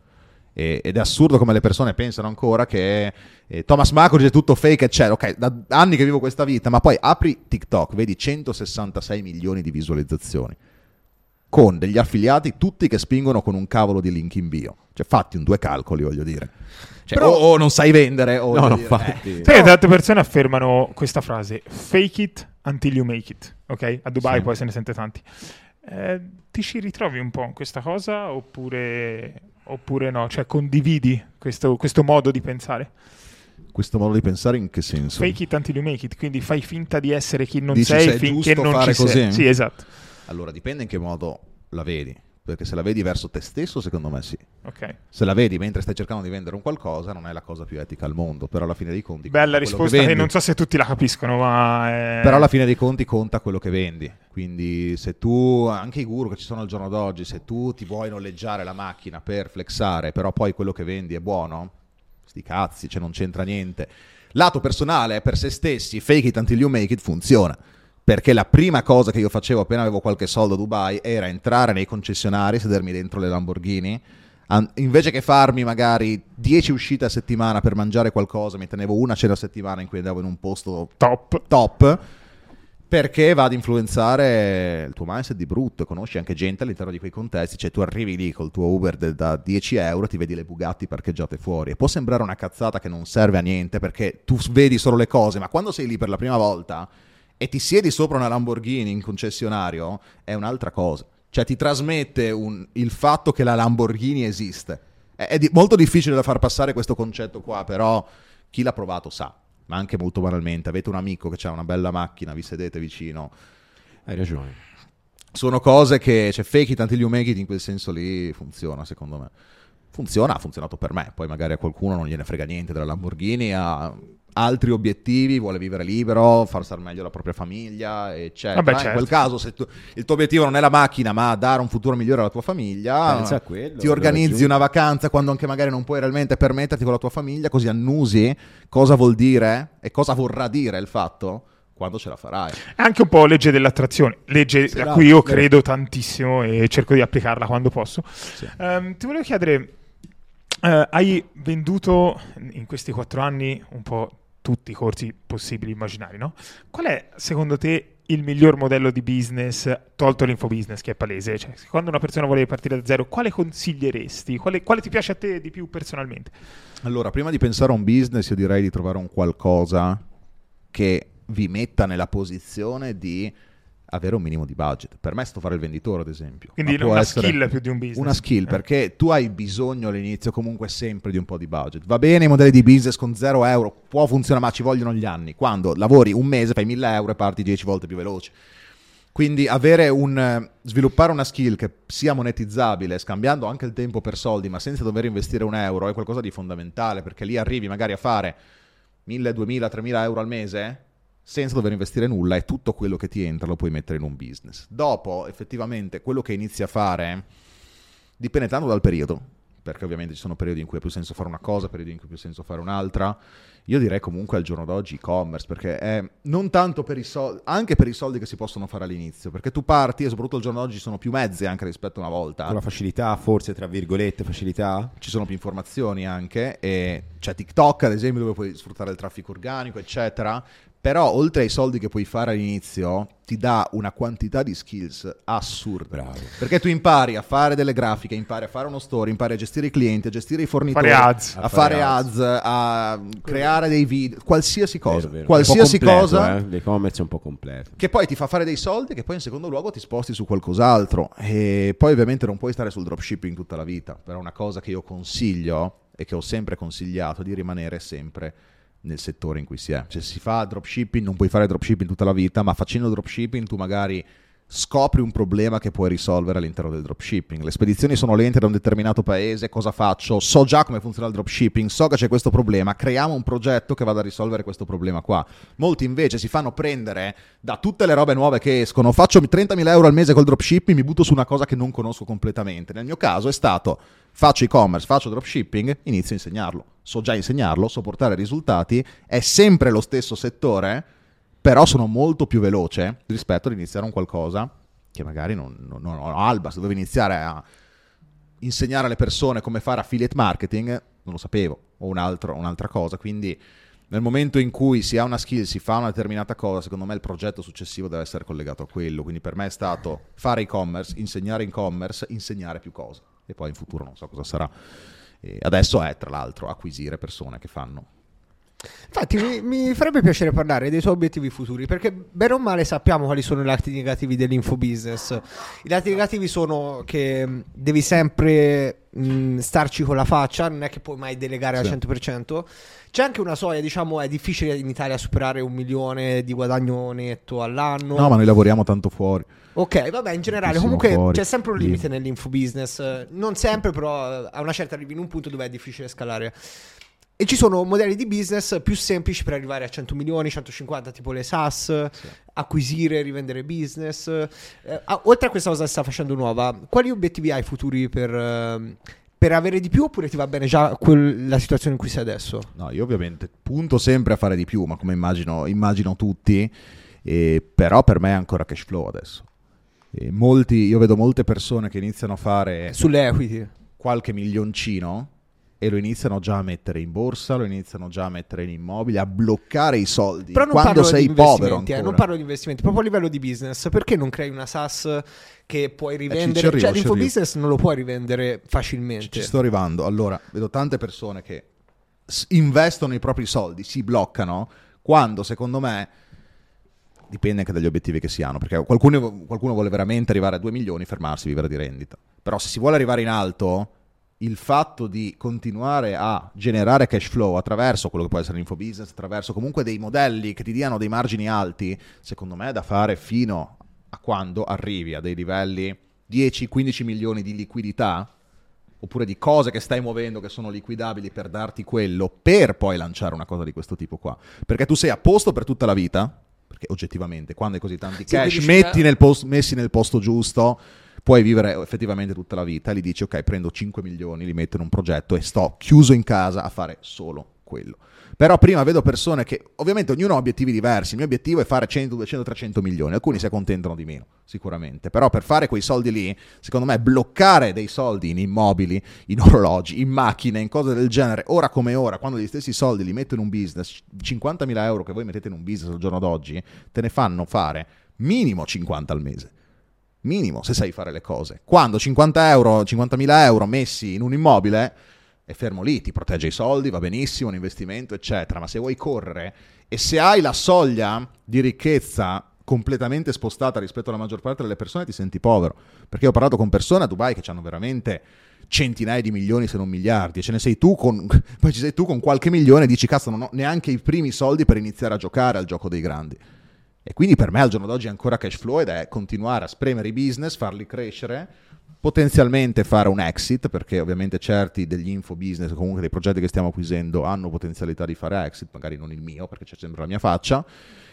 E- ed è assurdo come le persone pensano ancora che eh, Thomas Marco dice tutto fake, eccetera. Ok, da anni che vivo questa vita, ma poi apri TikTok, vedi 166 milioni di visualizzazioni con degli affiliati tutti che spingono con un cavolo di link in bio. Cioè, fatti un due calcoli, voglio dire. Cioè, Però- o, o non sai vendere, o No, voglio no, dire, infatti. eh. Perché tante persone affermano questa frase: fake it until you make it. Ok? A Dubai Sì. poi se ne sente tanti. Eh, ti ci ritrovi un po' in questa cosa oppure, oppure no? Cioè condividi questo, questo modo di pensare? Questo modo di pensare in che senso? Fake it until you make it, quindi fai finta di essere chi non Dici sei se è finché non fare ci sei. così? Sì, esatto. Allora, dipende in che modo la vedi. Perché se la vedi verso te stesso, secondo me sì. Ok. Se la vedi mentre stai cercando di vendere un qualcosa, non è la cosa più etica al mondo. Però alla fine dei conti. Bella risposta che, vendi. non so se tutti la capiscono, ma... è- Però alla fine dei conti conta quello che vendi. Quindi se tu, anche i guru che ci sono al giorno d'oggi, se tu ti vuoi noleggiare la macchina per flexare, però poi quello che vendi è buono, sti cazzi, cioè non c'entra niente. Lato personale, per se stessi, fake it until you make it funziona. Perché la prima cosa che io facevo appena avevo qualche soldo a Dubai era entrare nei concessionari, sedermi dentro le Lamborghini, an- invece che farmi magari 10 uscite a settimana per mangiare qualcosa, mi tenevo una cena a settimana in cui andavo in un posto Top. top perché va ad influenzare il tuo mindset di brutto, conosci anche gente all'interno di quei contesti, cioè tu arrivi lì col tuo Uber de- da 10 euro, ti vedi le Bugatti parcheggiate fuori e può sembrare una cazzata che non serve a niente perché tu vedi solo le cose, ma quando sei lì per la prima volta e ti siedi sopra una Lamborghini in concessionario è un'altra cosa, cioè ti trasmette un- il fatto che la Lamborghini esiste. È, è di- molto difficile da far passare questo concetto qua, però chi l'ha provato sa ma anche molto banalmente, avete un amico che ha una bella macchina, vi sedete vicino. Hai ragione. Sono cose che, cioè, fake it until you make it in quel senso lì funziona, secondo me. Funziona, ha funzionato per me. Poi magari a qualcuno non gliene frega niente della Lamborghini, ha altri obiettivi, vuole vivere libero, far star meglio la propria famiglia, eccetera. Vabbè, In certo. quel caso, se tu- il tuo obiettivo non è la macchina, ma dare un futuro migliore alla tua famiglia, Pensa a quello, ti organizzi una vacanza quando anche magari non puoi realmente permetterti con la tua famiglia, così annusi cosa vuol dire e cosa vorrà dire il fatto quando ce la farai. È anche un po' legge dell'attrazione, legge Sì, a no, cui io vero. credo tantissimo e cerco di applicarla quando posso. Ehm, ti volevo chiedere, eh, hai venduto in questi quattro anni un po' tutti i corsi possibili e immaginari, no? Qual è secondo te il miglior modello di business, tolto l'infobusiness che è palese? Cioè, quando una persona vuole partire da zero, quale consiglieresti? Quale, quale ti piace a te di più personalmente? Allora, prima di pensare a un business, io direi di trovare un qualcosa che vi metta nella posizione di avere un minimo di budget. Per me sto fare il venditore, ad esempio. Quindi una skill più di un business. Una skill, Eh. perché tu hai bisogno all'inizio comunque sempre di un po' di budget. Va bene i modelli di business con 0 euro, può funzionare, ma ci vogliono gli anni. Quando lavori un mese, fai 1000 euro e parti 10 volte più veloce. Quindi avere un, sviluppare una skill che sia monetizzabile, scambiando anche il tempo per soldi, ma senza dover investire un euro, è qualcosa di fondamentale, perché lì arrivi magari a fare 1000, 2000, 3000 euro al mese senza dover investire nulla e tutto quello che ti entra lo puoi mettere in un business. Dopo, effettivamente, quello che inizi a fare dipende tanto dal periodo, perché ovviamente ci sono periodi in cui ha più senso fare una cosa, periodi in cui ha più senso fare un'altra. Io direi comunque al giorno d'oggi e-commerce, perché è non tanto per i soldi, anche per i soldi che si possono fare all'inizio, perché tu parti e soprattutto al giorno d'oggi ci sono più mezzi anche rispetto a una volta Con la facilità, forse tra virgolette, facilità. ci sono più informazioni anche e c'è TikTok ad esempio dove puoi sfruttare il traffico organico eccetera Però oltre ai soldi che puoi fare all'inizio, ti dà una quantità di skills assurda. Bravo. Perché tu impari a fare delle grafiche, impari a fare uno store, impari a gestire i clienti, a gestire i fornitori, Fare ads. a fare ads, a creare dei video, qualsiasi cosa. Vero, vero. Qualsiasi completo, cosa eh. L'e-commerce è un po' completo. che poi ti fa fare dei soldi che poi in secondo luogo ti sposti su qualcos'altro e poi ovviamente non puoi stare sul dropshipping tutta la vita però una cosa che io consiglio e che ho sempre consigliato è di rimanere sempre nel settore in cui si è. Cioè si fa dropshipping, non puoi fare dropshipping tutta la vita, ma facendo dropshipping tu magari scopri un problema che puoi risolvere all'interno del dropshipping. Le spedizioni sono lente da un determinato paese, cosa faccio? So già come funziona il dropshipping, so che c'è questo problema, creiamo un progetto che vada a risolvere questo problema qua. Molti invece si fanno prendere da tutte le robe nuove che escono, faccio 30.000 euro al mese col dropshipping, mi butto su una cosa che non conosco completamente. Nel mio caso è stato faccio e-commerce, faccio dropshipping, inizio a insegnarlo. So già insegnarlo, so portare risultati, è sempre lo stesso settore, però sono molto più veloce rispetto ad iniziare un qualcosa che magari non, non, non ho alba, se dovevo iniziare a insegnare alle persone come fare affiliate marketing, non lo sapevo, o un altro- un'altra cosa, quindi nel momento in cui si ha una skill, si fa una determinata cosa, secondo me il progetto successivo deve essere collegato a quello, quindi per me è stato fare e-commerce, insegnare e-commerce, insegnare più cose, e poi in futuro non so cosa sarà. E adesso è tra l'altro acquisire persone che fanno Infatti, mi, mi farebbe piacere parlare dei tuoi obiettivi futuri, perché bene o male sappiamo quali sono i lati negativi dell'infobusiness. I lati negativi sono che mh, devi sempre mh, starci con la faccia, non è che puoi mai delegare Sì. al 100%. C'è anche una soglia, diciamo, è difficile in Italia superare un milione di guadagno netto all'anno. No, ma noi lavoriamo tanto fuori. Ok, vabbè, in generale, comunque fuori. c'è sempre un limite nell'infobusiness. eh, Non sempre, però a una certa arrivi in un punto dove è difficile scalare. E ci sono modelli di business più semplici per arrivare a 100 milioni, 150, tipo le SaaS, acquisire, rivendere business. Eh, oltre a questa cosa che sta facendo nuova, quali obiettivi hai futuri per, ehm, per avere di più oppure ti va bene già quel- la situazione in cui sei adesso? No, io ovviamente punto sempre a fare di più, ma come immagino, immagino tutti, eh, però per me è ancora cash flow adesso. E molti, io vedo molte persone che iniziano a fare Sulle equity. qualche milioncino e lo iniziano già a mettere in borsa, lo iniziano già a mettere in immobili, a bloccare i soldi. Però non quando sei povero investimenti, eh, ancora. non parlo di investimenti, proprio a livello di business. Perché non crei una SaaS che puoi ci- rivendere? ci arrivo, cioè, ci l'infobusiness non lo puoi rivendere facilmente. Ci sto arrivando. Allora, vedo tante persone che investono i propri soldi, si bloccano, quando secondo me dipende anche dagli obiettivi che si hanno, perché qualcuno, qualcuno vuole veramente arrivare a 2 milioni, fermarsi, vivere di rendita. Però se si vuole arrivare in alto, il fatto di continuare a generare cash flow attraverso quello che può essere l'infobusiness, attraverso comunque dei modelli che ti diano dei margini alti, secondo me è da fare fino a quando arrivi a dei livelli 10-15 milioni di liquidità oppure di cose che stai muovendo che sono liquidabili per darti quello, per poi lanciare una cosa di questo tipo qua. Perché tu sei a posto per tutta la vita, perché oggettivamente quando hai così tanti Sì, cash devi metti nel post- messi nel posto giusto, puoi vivere effettivamente tutta la vita, gli dici ok, prendo 5 milioni, li metto in un progetto e sto chiuso in casa a fare solo quello. Però prima vedo persone che, ovviamente ognuno ha obiettivi diversi, il mio obiettivo è fare 100, 200, 300 milioni, alcuni si accontentano di meno, sicuramente, però per fare quei soldi lì, secondo me bloccare dei soldi in immobili, in orologi, in macchine, in cose del genere, ora come ora, quando gli stessi soldi li metto in un business, 50.000 euro che voi mettete in un business al giorno d'oggi, te ne fanno fare minimo 50 al mese minimo se sai fare le cose. Quando 50 euro, 50.000 euro messi in un immobile è fermo lì, ti protegge i soldi, va benissimo, un investimento, eccetera. Ma se vuoi correre e se hai la soglia di ricchezza completamente spostata rispetto alla maggior parte delle persone, ti senti povero. Perché ho parlato con persone a Dubai che hanno veramente centinaia di milioni se non miliardi e ce ne sei tu con poi ci sei tu con qualche milione e dici cazzo non ho neanche i primi soldi per iniziare a giocare al gioco dei grandi e quindi per me al giorno d'oggi ancora cash flow ed è continuare a spremere i business, farli crescere, potenzialmente fare un exit, perché ovviamente certi degli info business comunque dei progetti che stiamo acquisendo hanno potenzialità di fare exit, magari non il mio perché c'è sempre la mia faccia,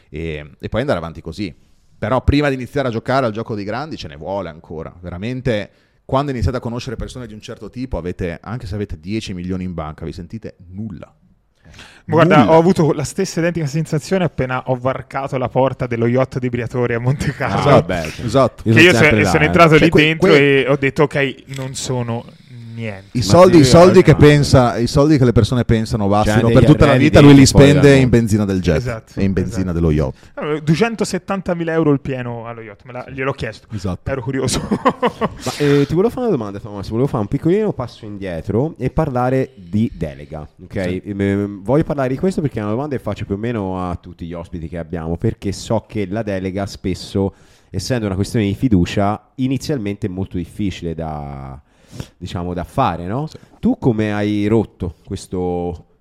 e, e poi andare avanti così. Però prima di iniziare a giocare al gioco dei grandi ce ne vuole ancora. Veramente, quando iniziate a conoscere persone di un certo tipo, avete, anche se avete 10 milioni in banca, vi sentite nulla. Guarda, Nulla. ho avuto la stessa identica sensazione appena ho varcato la porta dello yacht di Briatore a Monte Carlo. Ah, cioè, esatto. che io sono, sempre là, sono eh. entrato Cioè, lì que- dentro que- e ho detto ok, non sono niente. I soldi, i sì, soldi che no. pensa, i soldi che le persone pensano bastino degli per tutta la vita, lui li spende in benzina del jet Esatto, e in benzina esatto. dello yacht. Allora, 270.000 euro il pieno allo yacht, me la- gliel'ho chiesto. Esatto. Ero curioso. Ma, eh, ti volevo fare una domanda, Thomas. Volevo fare un piccolino passo indietro e parlare di delega. Ok, Ehm, voglio parlare di questo perché è una domanda che faccio più o meno a tutti gli ospiti che abbiamo. Perché so che la delega spesso, essendo una questione di fiducia, inizialmente è molto difficile da, diciamo, da fare. No? Tu come hai rotto questo,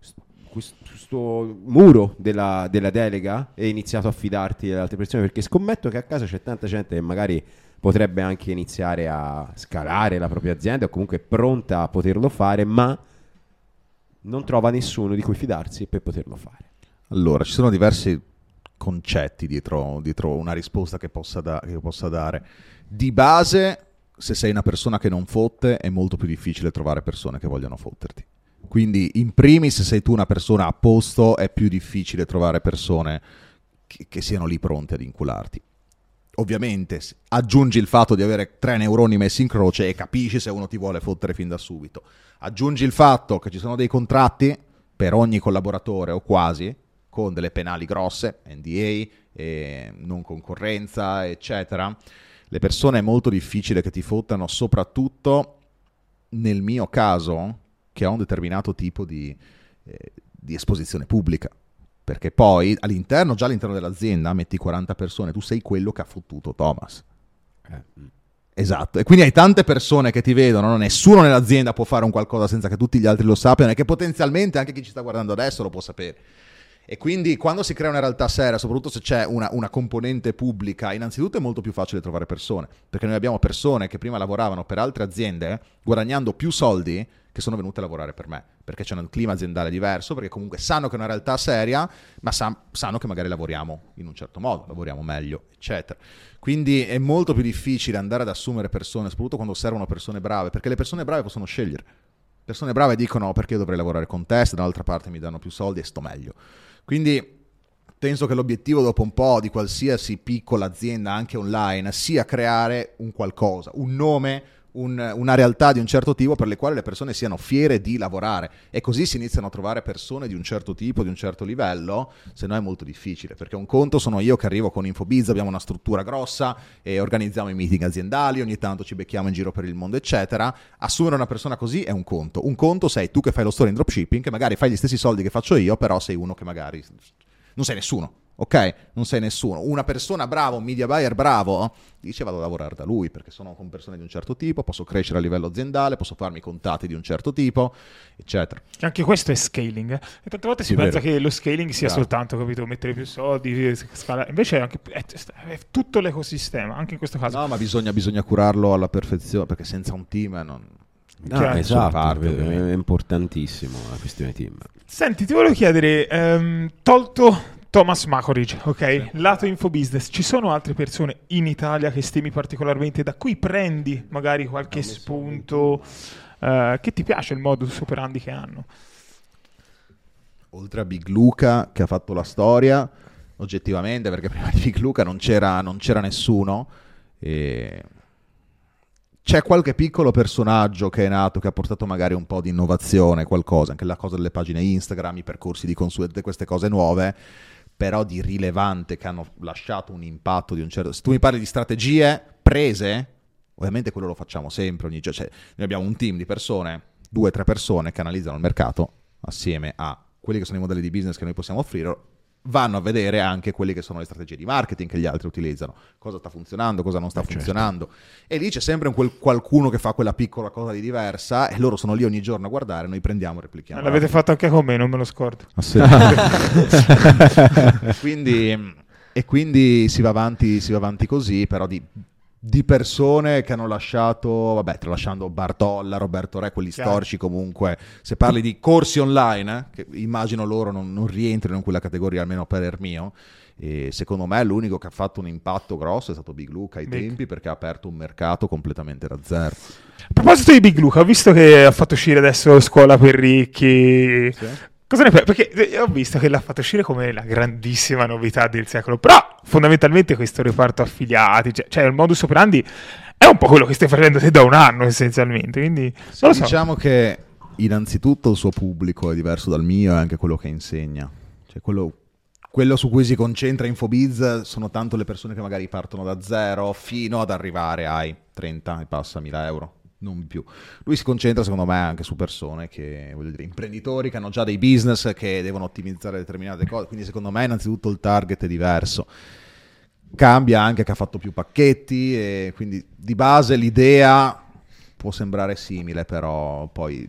questo, muro della, della delega e iniziato a fidarti delle altre persone? Perché scommetto che a casa c'è tanta gente che magari potrebbe anche iniziare a scalare la propria azienda o comunque è pronta a poterlo fare, ma non trova nessuno di cui fidarsi per poterlo fare. Allora, ci sono diversi concetti dietro, dietro una risposta che possa, da- che possa dare. Di base, se sei una persona che non fotte, è molto più difficile trovare persone che vogliono fotterti. Quindi, in primis, se sei tu una persona a posto, è più difficile trovare persone che, che siano lì pronte ad incularti. Ovviamente, aggiungi il fatto di avere tre neuroni messi in croce e capisci se uno ti vuole fottere fin da subito. Aggiungi il fatto che ci sono dei contratti per ogni collaboratore o quasi, con delle penali grosse, NDA, non concorrenza, eccetera. Le persone è molto difficile che ti fottano, soprattutto nel mio caso, che ho un determinato tipo di, eh, di esposizione pubblica. Perché poi all'interno, già all'interno dell'azienda, metti 40 persone, tu sei quello che ha fottuto Thomas. Esatto, e quindi hai tante persone che ti vedono, no? nessuno nell'azienda può fare un qualcosa senza che tutti gli altri lo sappiano e che potenzialmente anche chi ci sta guardando adesso lo può sapere. E quindi quando si crea una realtà seria, soprattutto se c'è una, una componente pubblica, innanzitutto è molto più facile trovare persone, perché noi abbiamo persone che prima lavoravano per altre aziende guadagnando più soldi che sono venute a lavorare per me, perché c'è un clima aziendale diverso, perché comunque sanno che è una realtà seria, ma sa- sanno che magari lavoriamo in un certo modo, lavoriamo meglio, eccetera. Quindi è molto più difficile andare ad assumere persone, soprattutto quando servono persone brave, perché le persone brave possono scegliere. Persone brave dicono perché io dovrei lavorare con te, se dall'altra parte mi danno più soldi e sto meglio. Quindi penso che l'obiettivo dopo un po' di qualsiasi piccola azienda, anche online, sia creare un qualcosa, un nome, un- una realtà di un certo tipo per le quali le persone siano fiere di lavorare e così si iniziano a trovare persone di un certo tipo, di un certo livello, se no è molto difficile, perché un conto sono io che arrivo con Infobiz, abbiamo una struttura grossa e organizziamo i meeting aziendali, ogni tanto ci becchiamo in giro per il mondo, eccetera. Assumere una persona così è un conto. Un conto sei tu che fai lo store in dropshipping, che magari fai gli stessi soldi che faccio io, però sei uno che magari non sei nessuno. Ok? Non sei nessuno. Una persona brava, un media buyer bravo, dice vado a lavorare da lui perché sono con persone di un certo tipo, posso crescere a livello aziendale, posso farmi contatti di un certo tipo, eccetera. Anche questo è scaling. eh. E tante volte si Sì, pensa vero. che lo scaling sia Bravo. soltanto, capito, mettere più soldi, scalare. Invece è, anche, è, è tutto l'ecosistema, anche in questo caso. No, ma bisogna, bisogna curarlo alla perfezione perché senza un team non... No, esatto, parte, è importantissimo la questione team. Senti, ti volevo chiedere, ehm, tolto Thomas Makoridge, ok? Lato infobusiness, ci sono altre persone in Italia che stimi particolarmente, da cui prendi magari qualche spunto, eh, che ti piace il modus operandi che hanno? oltre a Big Luca che ha fatto la storia, oggettivamente, perché prima di Big Luca non c'era, non c'era nessuno. E... C'è qualche piccolo personaggio che è nato, che ha portato magari un po' di innovazione, qualcosa, anche la cosa delle pagine Instagram, i percorsi di tutte queste cose nuove, però di rilevante che hanno lasciato un impatto di un certo... Se tu mi parli di strategie prese, ovviamente quello lo facciamo sempre, ogni. Cioè, noi abbiamo un team di persone, due o tre persone che analizzano il mercato assieme a quelli che sono i modelli di business che noi possiamo offrire, vanno a vedere anche quelle che sono le strategie di marketing che gli altri utilizzano, cosa sta funzionando, cosa non sta funzionando. E lì c'è sempre un quel qualcuno che fa quella piccola cosa di diversa e loro sono lì ogni giorno a guardare, noi prendiamo e replichiamo. L'avete fatto anche con me, non me lo scordo. quindi, e quindi si va avanti, si va avanti così, però di, di persone che hanno lasciato, vabbè, tralasciando Bartolla, Roberto Re, quelli Chiaro. storici comunque, se parli di corsi online, eh, che immagino loro non, non rientrino in quella categoria, almeno per il mio, e secondo me l'unico che ha fatto un impatto grosso è stato Big Luca ai Big. tempi perché ha aperto un mercato completamente da zero. A proposito di Big Luca, ho visto che ha fatto uscire adesso Scuola per ricchi. Cosa ne pensi? Perché eh, ho visto che l'ha fatto uscire come la grandissima novità del secolo, però fondamentalmente questo reparto affiliati, cioè, cioè il modus operandi È un po' quello che stai facendo te da un anno essenzialmente, quindi Sì, so. Diciamo che innanzitutto il suo pubblico è diverso dal mio e anche quello che insegna. Cioè quello, quello su cui si concentra Infobiz sono tanto le persone che magari partono da zero fino ad arrivare ai 30 e passa mila euro. Non più. Lui si concentra, secondo me, anche su persone che, voglio dire, imprenditori che hanno già dei business che devono ottimizzare determinate cose. Quindi, secondo me, innanzitutto il target è diverso cambia anche che ha fatto più pacchetti e quindi di base l'idea può sembrare simile, però poi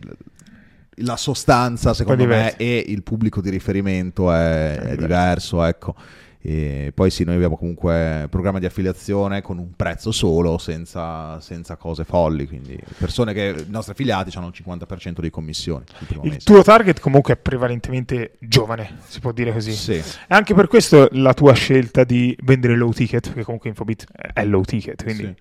la sostanza secondo me e il pubblico di riferimento è, è diverso, ecco. E poi sì, noi abbiamo comunque programma di affiliazione con un prezzo solo, senza, senza cose folli, quindi persone che i nostri affiliati hanno il 50% di commissioni. il mese. tuo target comunque è prevalentemente giovane, si può dire così. Sì. E anche per questo la tua scelta di vendere low ticket, perché comunque Infobit è low ticket, quindi Sì.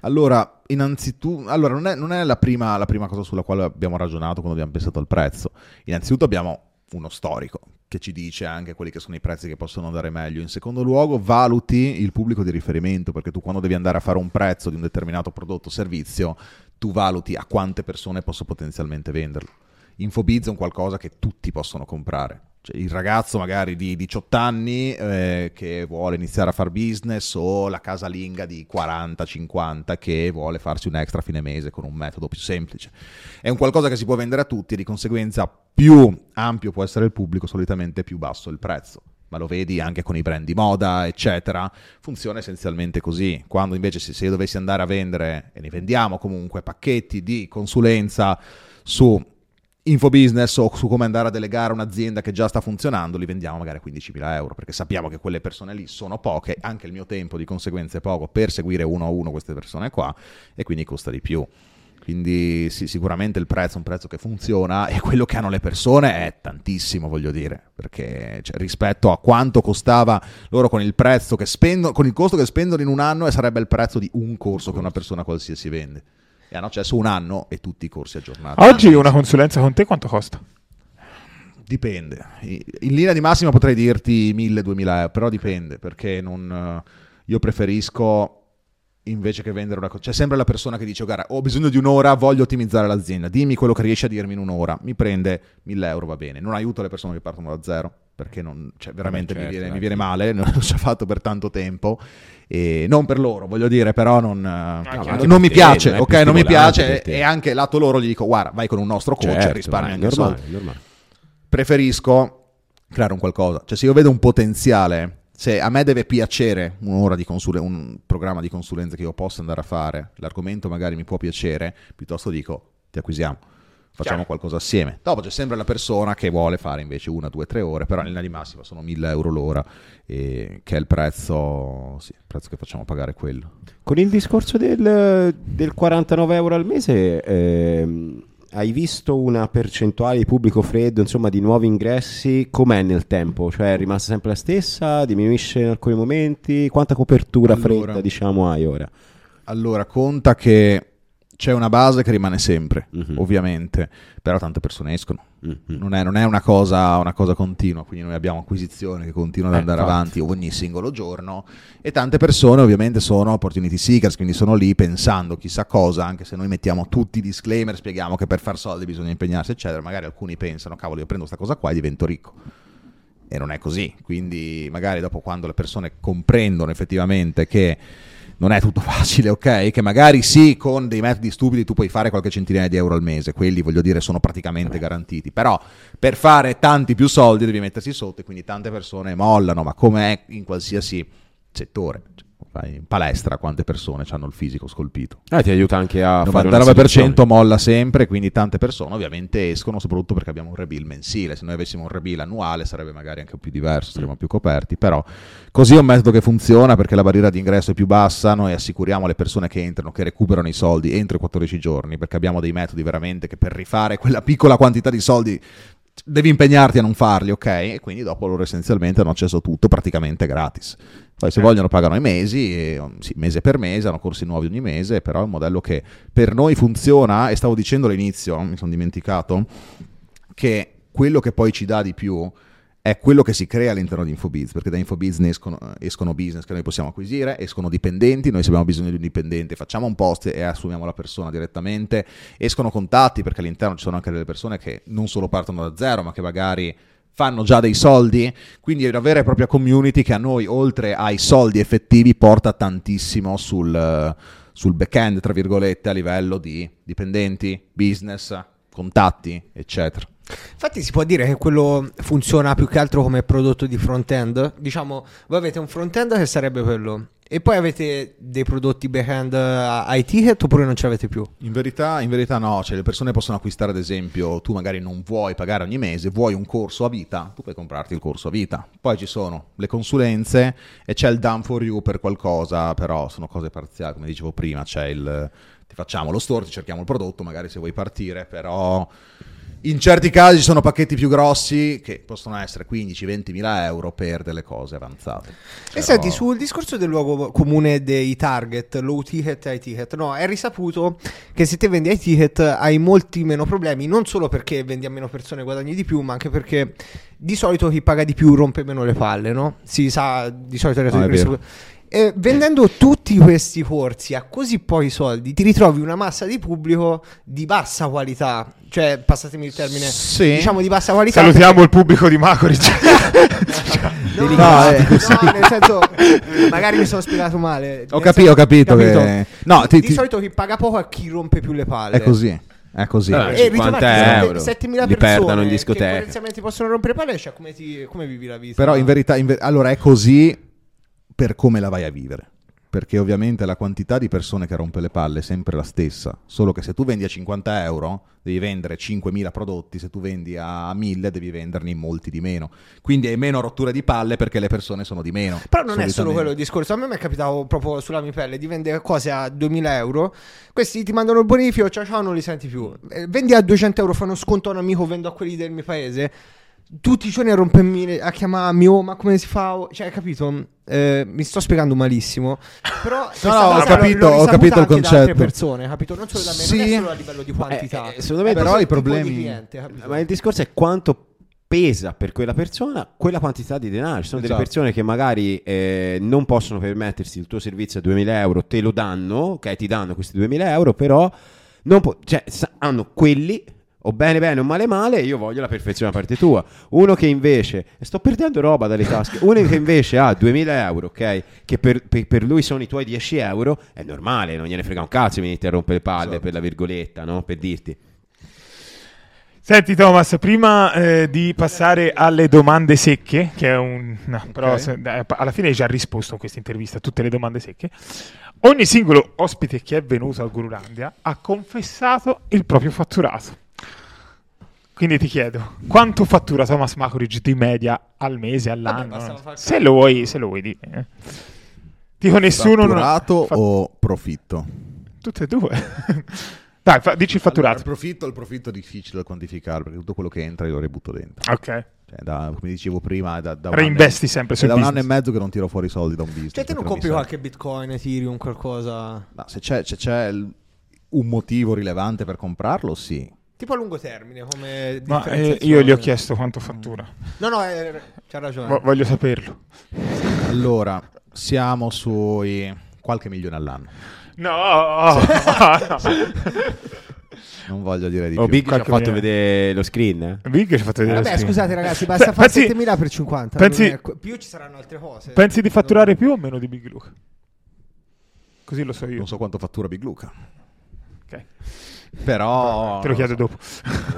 Allora, innanzitutto, allora non è, non è la, prima, la prima cosa sulla quale abbiamo ragionato quando abbiamo pensato al prezzo. Innanzitutto abbiamo uno storico che ci dice anche quelli che sono i prezzi che possono andare meglio. In secondo luogo, valuti il pubblico di riferimento, perché tu quando devi andare a fare un prezzo di un determinato prodotto o servizio, tu valuti a quante persone posso potenzialmente venderlo. Infobiz è un qualcosa che tutti possono comprare. Cioè, il ragazzo magari di 18 anni eh, che vuole iniziare a fare business o la casalinga di 40-50 che vuole farsi un extra fine mese con un metodo più semplice. È un qualcosa che si può vendere a tutti e di conseguenza più ampio può essere il pubblico, solitamente più basso il prezzo. Ma lo vedi anche con i brand di moda, eccetera. Funziona essenzialmente così. Quando invece se io dovessi andare a vendere, e ne vendiamo comunque, pacchetti di consulenza su infobusiness o su come andare a delegare un'azienda che già sta funzionando, li vendiamo magari a 15.000 euro, perché sappiamo che quelle persone lì sono poche, anche il mio tempo di conseguenza è poco per seguire uno a uno queste persone qua e quindi costa di più. Quindi sì, sicuramente il prezzo è un prezzo che funziona e quello che hanno le persone è tantissimo, voglio dire, perché cioè, rispetto a quanto costava loro con il prezzo che spendono, con il costo che spendono in un anno e sarebbe il prezzo di un corso che una persona qualsiasi vende. E hanno accesso un anno e tutti i corsi aggiornati. oggi una consulenza con te quanto costa? Dipende. In linea di massima potrei dirti 1000-2000 euro, però dipende perché non, eh, io preferisco invece che vendere una cosa. C'è sempre la persona che dice: Guarda, ho bisogno di un'ora, voglio ottimizzare l'azienda. Dimmi quello che riesci a dirmi in un'ora. Mi prende 1000 euro, va bene. Non aiuto le persone che partono da zero perché non, cioè, veramente certo, mi, viene, mi viene male. Non l'ho già fatto per tanto tempo. E non per loro, voglio dire, però non, eh, anche non mi piace. non ok, non mi piace. E anche lato loro gli dico: Guarda, vai con un nostro coach e Certo, risparmi ma è anche normale, soldi normale. preferisco creare un qualcosa. Cioè, se io vedo un potenziale, se a me deve piacere un'ora di consule- un programma di consulenza che io possa andare a fare, l'argomento magari mi può piacere, piuttosto dico ti acquisiamo. Facciamo Chiaro. qualcosa assieme. Dopo c'è sempre la persona che vuole fare invece una, due, tre ore, però in linea di massima sono 1000 euro l'ora, e che è il prezzo, sì, il prezzo che facciamo pagare quello. Con il discorso del, del 49 euro al mese, ehm, hai visto una percentuale di pubblico freddo, insomma, di nuovi ingressi? Com'è nel tempo? Cioè è rimasta sempre la stessa? Diminuisce in alcuni momenti? Quanta copertura Allora. fredda, diciamo, hai ora? Allora, conta che c'è una base che rimane sempre, Mhm. ovviamente, però tante persone escono. Mhm. Non è, non è una, cosa, una cosa continua, quindi noi abbiamo acquisizione che continua ad Eh, andare infatti. avanti ogni singolo giorno e tante persone ovviamente sono opportunity seekers, quindi sono lì pensando chissà cosa, anche se noi mettiamo tutti i disclaimer, spieghiamo che per far soldi bisogna impegnarsi, eccetera, magari alcuni pensano, cavolo, io prendo questa cosa qua e divento ricco. E non è così, quindi magari dopo quando le persone comprendono effettivamente che non è tutto facile, ok? Che magari sì, con dei metodi stupidi tu puoi fare qualche centinaia di euro al mese, quelli voglio dire sono praticamente garantiti, però per fare tanti più soldi devi mettersi sotto e quindi tante persone mollano, ma come è in qualsiasi settore. In palestra quante persone hanno il fisico scolpito? Ah, ti aiuta anche a Il fare una 99% selezione. molla sempre, quindi tante persone ovviamente escono, soprattutto perché abbiamo un rebill mensile. Se noi avessimo un rebill annuale sarebbe magari anche più diverso, saremmo più coperti, però così è un metodo che funziona perché la barriera di ingresso è più bassa, noi assicuriamo alle persone che entrano, che recuperano i soldi entro i 14 giorni, perché abbiamo dei metodi veramente che per rifare quella piccola quantità di soldi devi impegnarti a non farli, ok? E quindi dopo loro essenzialmente hanno accesso tutto praticamente gratis. Poi se vogliono pagano i mesi, e, um, sì, mese per mese, hanno corsi nuovi ogni mese, però è un modello che per noi funziona e stavo dicendo all'inizio, mi sono dimenticato, che quello che poi ci dà di più è quello che si crea all'interno di Infobiz, perché da Infobiz ne escono, escono business che noi possiamo acquisire, escono dipendenti, noi se abbiamo bisogno di un dipendente facciamo un post e assumiamo la persona direttamente, escono contatti perché all'interno ci sono anche delle persone che non solo partono da zero, ma che magari fanno già dei soldi, quindi è una vera e propria community che a noi, oltre ai soldi effettivi, porta tantissimo sul, sul back-end, tra virgolette, a livello di dipendenti, business, contatti, eccetera. Infatti si può dire che quello funziona più che altro come prodotto di front-end. Diciamo, voi avete un front-end che sarebbe quello. E poi avete dei prodotti back-end ai ticket oppure non ce l'avete più? In verità, in verità no, cioè le persone possono acquistare ad esempio, tu magari non vuoi pagare ogni mese, vuoi un corso a vita, tu puoi comprarti il corso a vita. Poi ci sono le consulenze e c'è il done for you per qualcosa, però sono cose parziali, come dicevo prima, c'è il ti facciamo lo store, ti cerchiamo il prodotto, magari se vuoi partire, però in certi casi ci sono pacchetti più grossi che possono essere 15-20 mila euro per delle cose avanzate. E Però- senti, sul discorso del luogo comune dei target, low ticket e high ticket, no, è risaputo che se te vendi ai ticket hai molti meno problemi, non solo perché vendi a meno persone e guadagni di più, ma anche perché di solito chi paga di più rompe meno le palle, no? Si sa di solito vero. E vendendo tutti questi corsi a così pochi soldi, ti ritrovi una massa di pubblico di bassa qualità, cioè passatemi il termine, Sì. diciamo di bassa qualità. Salutiamo perché- il pubblico di Macoric. No, No, eh. no, nel senso, magari mi sono spiegato male. Ho Nel capito, ho senso- capito che- No, ti- di ti- solito chi paga poco è chi rompe più le palle. È così, è così. Allora, E 50 ritrovarti euro 7.000 li persone perdono in che discoteca. potenzialmente possono rompere le palle, cioè come, ti- come vivi la vita? Però in verità, in ver- allora è così per come la vai a vivere. Perché ovviamente la quantità di persone che rompe le palle è sempre la stessa. Solo che se tu vendi a 50 euro devi vendere 5.000 prodotti, se tu vendi a 1.000 devi venderne molti di meno. Quindi hai meno rotture di palle perché le persone sono di meno. Però non è solo quello il discorso. A me mi è capitato proprio sulla mia pelle di vendere cose a 2000 euro. Questi ti mandano il bonifico, ciao ciao, non li senti più. Eh, Vendi a 200 euro, fanno sconto a un amico, vendo a quelli del mio paese. Tutti i giorni a rompermi, a chiamarmi, oh, ma come si fa? Cioè, capito? Eh, mi sto spiegando malissimo. Però questa no, ho capito, ho capito il anche da altre concetto. persone, capito? Non solo da me, non Sì. è solo a livello di quantità. eh, secondo me però i problemi- cliente? Ma il discorso è quanto pesa per quella persona quella quantità di denaro. Ci sono delle Esatto. persone che magari eh, non possono permettersi il tuo servizio a 2000 euro, te lo danno, ok, ti danno questi 2000 euro, però non po- cioè, sa- hanno quelli. O bene bene o male male, io voglio la perfezione da parte tua. Uno che invece, sto perdendo roba dalle tasche, uno che invece ha 2000 euro, ok, che per, per- per lui sono i tuoi 10 euro, è normale, non gliene frega un cazzo, mi a rompere le palle Esatto. per la virgoletta, no? Per dirti. Senti Thomas, prima eh, di passare alle domande secche, che è un... No, però Ok. se- alla fine hai già risposto a questa intervista a tutte le domande secche. Ogni singolo ospite che è venuto al Gurulandia ha confessato il proprio fatturato. Quindi ti chiedo, quanto fattura Thomas Makoric di media al mese, all'anno? far se, lo vuoi, se lo vuoi dire. eh. Dico nessuno... non- Fatturato fa- o profitto? Tutte e due. Dai, fa- dici il fatturato. Allora, il, profitto, il profitto è difficile da quantificare perché tutto quello che entra io lo rebutto dentro. ok. Cioè, da- come dicevo prima, da, da Reinvesti anno sempre sul da un anno e business. mezzo che non tiro fuori soldi da un business. Cioè, te non perché compri qualche bitcoin, Ethereum, qualcosa. Ma se c'è, c'è il- un motivo rilevante per comprarlo, sì. Tipo a lungo termine, come Ma eh, io gli ho chiesto quanto fattura. No, no, eh, c'ha ragione. Vo- voglio saperlo. Allora, siamo sui qualche milione all'anno. No, no. Non voglio dire di Oh, più. Big ci ha Qualche fatto vedere lo screen, eh? Big ci ha fatto vedere Vabbè, lo screen. scusate ragazzi, basta Pe- fare pensi- 7000 per 50. pensi- non è que- più ci saranno altre cose. Pensi di fatturare più o meno di Big Luca? Così lo so io. Non so quanto fattura Big Luca. Ok. Però... Te lo non chiedo dopo.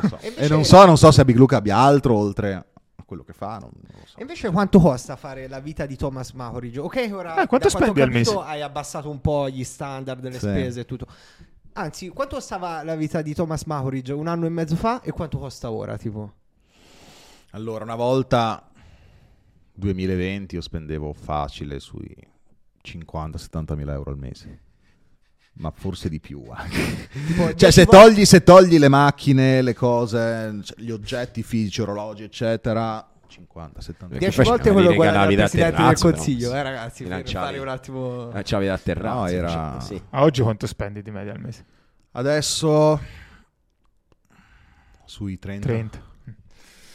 lo so. E E non so, non so se Big Luca abbia altro oltre a quello che fa. Non, non lo so. E invece quanto costa fare la vita di Thomas Mahorig? Ok, ora Eh, quanto spendi al mese? Hai abbassato un po' gli standard delle Sì. spese e tutto. Anzi, quanto costava la vita di Thomas Mahorig un anno e mezzo fa e quanto costa ora, tipo? Allora, una volta 2020 io spendevo facile sui 50-70 mila euro al mese. Ma forse di più anche. Tipo, Cioè, 10 se togli, se togli le macchine, le cose, cioè, gli oggetti fisici, orologi, eccetera, 50, 70 Che 10 faceva? volte quello guadagna il da Presidente del terrazzo, Consiglio, però. eh ragazzi, per fare un attimo... Eh, c'avevi la terrazza. No, era- cioè, sì. A oggi quanto spendi di media al mese? Adesso sui 30. 30.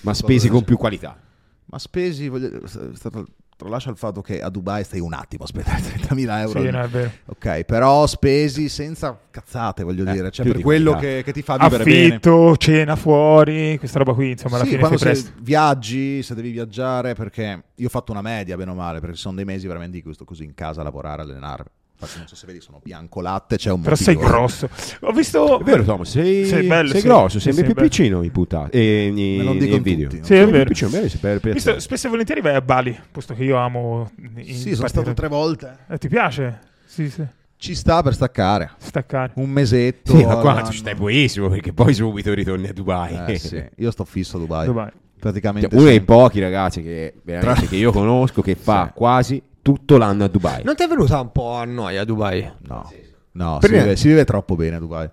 Ma spesi con più qualità. Ma spesi, voglio, è stato- tralascia il fatto che a Dubai stai un attimo, aspetta, 30.000 euro. Sì, no, è vero. Ok, però spesi senza cazzate, voglio Eh, dire, cioè per di quello che, che ti fa vivere bene. Affitto, cena fuori, questa roba qui, insomma, alla Sì, fine quando fai se presto. viaggi, se devi viaggiare, perché io ho fatto una media, bene o male, perché sono dei mesi veramente in cui sto così in casa a lavorare, a allenarmi. Infatti non so se vedi, sono bianco latte, c'è un Però sei motivo. grosso. Ho visto... È vero, Thomas, sei, Sei bello, sei sì. grosso, Sì, sembri più bello. piccino in puntata. E in, Me lo in- video. tutti? Sì, è vero. piccino, bene, per- per- Visto, spesso e volentieri vai a Bali, posto che io amo... Sì, sono partire- stato tre volte. Eh, ti piace? Sì, sì. Ci sta per staccare. Staccare. Un mesetto. Sì, ma qua ci stai buonissimo perché poi subito ritorni a Dubai. Eh, sì. Io sto fisso a Dubai. Dubai. Praticamente Cioè, uno dei pochi ragazzi che, veramente, Tra- che io conosco che fa Sì. quasi tutto l'anno a Dubai. Non ti è venuta un po' a noia a Dubai? No, no si, vive, si vive troppo bene a Dubai.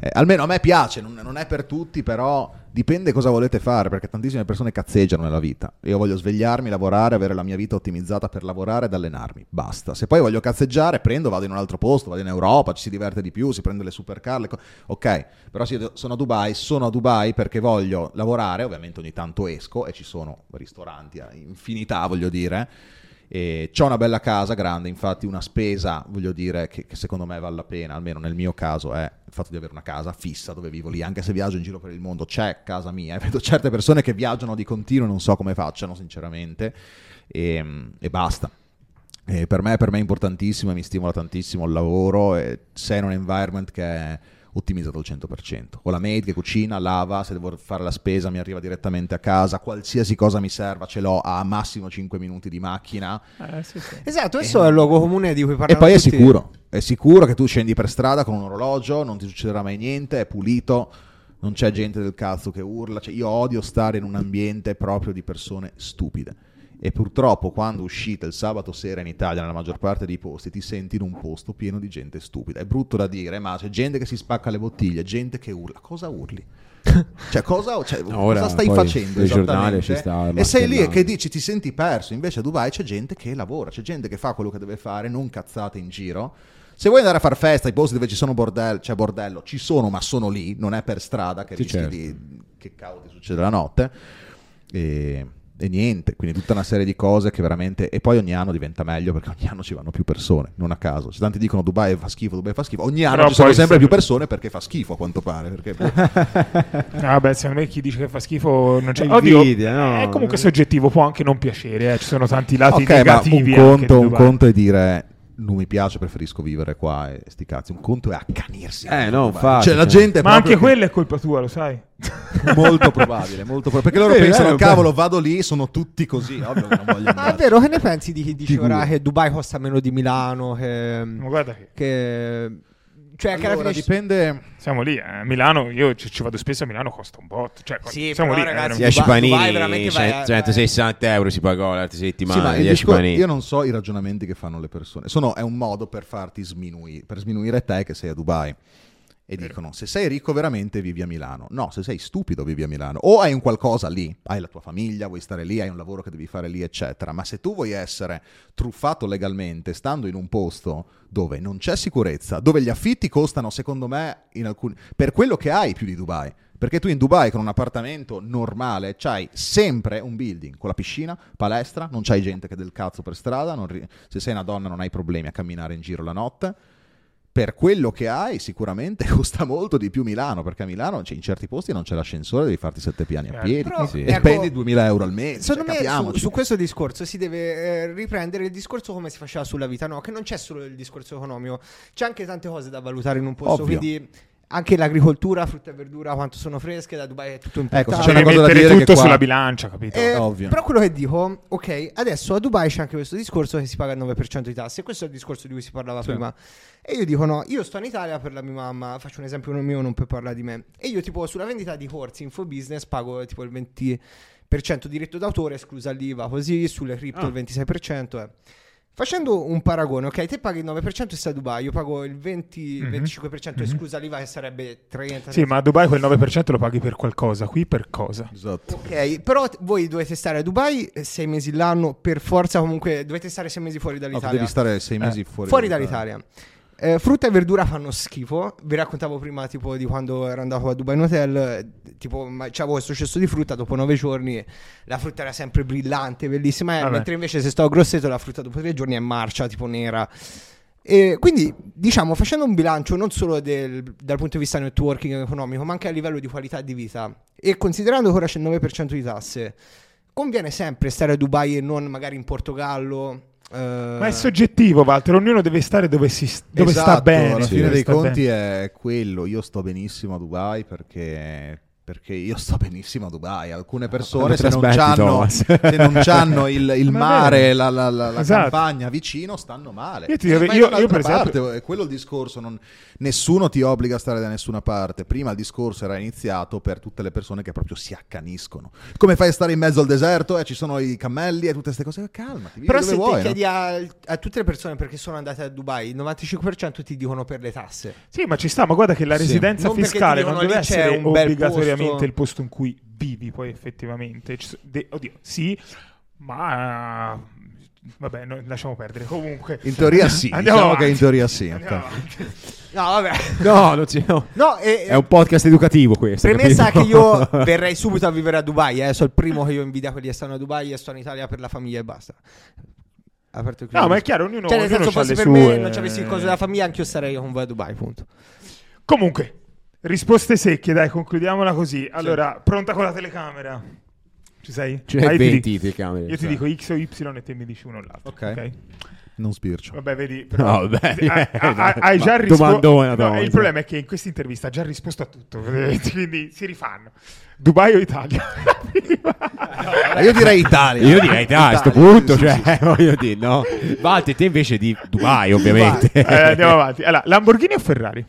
Eh, almeno a me piace, non, non è per tutti, però dipende cosa volete fare, perché tantissime persone cazzeggiano nella vita. Io voglio svegliarmi, lavorare, avere la mia vita ottimizzata per lavorare ed allenarmi. Basta. Se poi voglio cazzeggiare, prendo, vado in un altro posto, vado in Europa, ci si diverte di più, si prende le supercar. le co- ok, però se io sono a Dubai, sono a Dubai perché voglio lavorare, ovviamente ogni tanto esco e ci sono ristoranti a infinità, voglio dire. E c'ho una bella casa grande, infatti una spesa, voglio dire, che, che secondo me vale la pena, almeno nel mio caso, è il fatto di avere una casa fissa dove vivo lì, anche se viaggio in giro per il mondo, c'è casa mia. E vedo certe persone che viaggiano di continuo, non so come facciano, sinceramente, e, e basta. E per, me, per me è importantissimo e mi stimola tantissimo il lavoro e sei in un environment che è ottimizzato al 100%. Ho la maid che cucina, lava, se devo fare la spesa mi arriva direttamente a casa, qualsiasi cosa mi serva ce l'ho a massimo 5 minuti di macchina Eh, sì, sì. Esatto, questo è il luogo comune di cui e parlano poi è tutti. sicuro, è sicuro che tu scendi per strada con un orologio, non ti succederà mai niente, è pulito, non c'è gente del cazzo che urla, cioè, io odio stare in un ambiente proprio di persone stupide. E purtroppo quando uscite il sabato sera in Italia, nella maggior parte dei posti, ti senti in un posto pieno di gente stupida. È brutto da dire, ma c'è gente che si spacca le bottiglie, gente che urla. Cosa urli? Cioè, cosa, cioè, Ora, cosa stai facendo esattamente? sta e sei lì e che dici ti senti perso. Invece a Dubai c'è gente che lavora, c'è gente che fa quello che deve fare, non cazzate in giro. Se vuoi andare a far festa, i posti dove ci sono bordello, c'è bordello, ci sono, ma sono lì, non è per strada che Sì, rischi certo. di che cavolo ti succede la notte. E, e niente, quindi tutta una serie di cose che veramente e poi ogni anno diventa meglio perché ogni anno ci vanno più persone, non a caso. Se tanti dicono Dubai fa schifo, Dubai fa schifo, ogni anno Però ci sono sempre se- più persone perché fa schifo a quanto pare, perché Ah, beh, secondo me chi dice che fa schifo non c'è. Oddio, invidia, no? è comunque soggettivo, può anche non piacere. eh, Ci sono tanti lati Ok, ma negativi. un anche conto, un conto è dire non mi piace, preferisco vivere qua e sti cazzi. Un conto è accanirsi. Eh, no, infatti, Cioè, la gente Ma anche che- quella è colpa tua, lo sai. molto probabile, molto probabile. Perché loro Sì, pensano, vero, cavolo, vado lì, sono tutti così. Ovvio che non voglio Ma è vero, che ne pensi di chi dice ora che Dubai costa meno di Milano? Che, Ma guarda che che- cioè, Allora, fine dipende. siamo lì. eh. A Milano, io ci, ci vado spesso a Milano, costa un botto. Cioè, Sì, siamo però, lì. eh, ragazzi, non- 10 Dubai- panini, Dubai veramente vai a- 160 euro si pagò l'altra Sì, settimana, 10 discor- panini. io non so i ragionamenti che fanno le persone. Sono, è un modo per farti sminuire, per sminuire te che sei a Dubai. E dicono: se sei ricco veramente vivi a Milano. No, se sei stupido vivi a Milano. O hai un qualcosa lì, hai la tua famiglia, vuoi stare lì, hai un lavoro che devi fare lì, eccetera. Ma se tu vuoi essere truffato legalmente, stando in un posto dove non c'è sicurezza, dove gli affitti costano, secondo me, in alcuni, per quello che hai più di Dubai. Perché tu in Dubai con un appartamento normale c'hai sempre un building con la piscina, palestra, non c'hai gente che del cazzo per strada, non ri- se sei una donna non hai problemi a camminare in giro la notte. Per quello che hai sicuramente costa molto di più Milano, perché a Milano cioè, in certi posti non c'è l'ascensore, devi farti sette piani a Certo. piedi Però, e ecco, spendi 2000 euro al mese. Secondo cioè, me su, su questo discorso si deve eh, riprendere il discorso come si faceva sulla vita, no? Che non c'è solo il discorso economico, c'è anche tante cose da valutare in un posto. Ovvio. Quindi anche l'agricoltura, frutta e verdura, quanto sono fresche, da Dubai è tutto Ecco, importato. se c'è una cosa da mettere dire che tutto qua- sulla bilancia, capito? Eh, ovvio. Però quello che dico, ok, adesso a Dubai c'è anche questo discorso che si paga il 9% di tasse, e questo è il discorso di cui si parlava Sì. prima. E io dico no, io sto in Italia per la mia mamma, faccio un esempio mio, non per parlare di me. E io tipo sulla vendita di corsi info business pago tipo il 20% diritto d'autore, esclusa l'IVA, così sulle cripto Ah. il 26%. eh. Facendo un paragone, ok, te paghi il 9% e stai a Dubai, io pago il 20-25% Mhm. esclusa l'IVA che sarebbe 30. Sì, ma a Dubai quel 9% lo paghi per qualcosa, qui per cosa? Esatto. Ok, però t- voi dovete stare a Dubai sei mesi l'anno, per forza comunque dovete stare sei mesi fuori No, tu dall'Italia. devi stare sei mesi Eh, fuori, fuori dall'Italia. Eh, frutta e verdura fanno schifo. Vi raccontavo prima, tipo, di quando ero andato a Dubai in hotel. eh, Tipo, ma- c'avevo questo cesto di frutta. Dopo nove giorni la frutta era sempre brillante, bellissima. eh, Vabbè. mentre invece, se sto a grosseto, la frutta dopo tre giorni è marcia, tipo nera. E quindi, diciamo, facendo un bilancio non solo del- dal punto di vista networking economico, ma anche a livello di qualità di vita, e considerando che ora c'è il 9% di tasse, conviene sempre stare a Dubai e non magari in Portogallo. Eh, Ma è soggettivo, Walter. Ognuno deve stare dove, si, dove sta Esatto, bene. Alla fine dei sta conti bene. è quello. Io sto benissimo a Dubai perché, perché io sto benissimo a Dubai. Alcune persone, Quando se non, c'hanno, se non c'hanno il, il mare, la, la- la- la Esatto. campagna vicino, stanno male. Io ti Eh, io- io un'altra per esempio- parte, è quello il discorso. non- nessuno ti obbliga a stare da nessuna parte. Prima il discorso era iniziato per tutte le persone che proprio si accaniscono. Come fai a stare in mezzo al deserto? E ci sono i cammelli e tutte queste cose. Calmati, Però dove se vuoi. ti no? chiedi a, a tutte le persone perché sono andate a Dubai, il 95% ti dicono per le tasse. Sì, ma ci sta, ma guarda che la Sì. residenza Non perché fiscale non dicono deve essere un posto. il posto in cui vivi poi effettivamente. De- oddio, sì, ma vabbè, noi lasciamo perdere. Comunque In teoria sì, Andiamo diciamo avanti. che in teoria sì. No, vabbè. No, non ci- no. No, e- È un podcast educativo questo. Premessa capito? che io verrei subito a vivere a Dubai, eh. sono il primo che io invidia quelli che stanno a Dubai e sto in Italia per la famiglia e basta. Aperto. No, ma è chiaro, ognuno, Cioè, nel ognuno senso, le per sue. me, non ci avessi il coso della famiglia, anche io starei con voi a Dubai, punto. Comunque, risposte secche, dai, concludiamola così. Allora, pronta con la telecamera? Ci sei? Ce Ah, n'è io ti 20 dico- telecamere. Io ti cioè. dico X o Y e te mi dici uno o l'altro. Ok. Non sbircio. Vabbè, vedi. No, vabbè, hai, hai- già risposto. Thomas. il problema è che in questa intervista ha già risposto a tutto. quindi si rifanno. Dubai o Italia? Eh, Io direi Italia. Io direi Italia a sto Italia, punto, sì, cioè, sì, sì. voglio dire, no? Valti, te invece di Dubai, ovviamente. Eh, andiamo avanti. Allora, Lamborghini o Ferrari?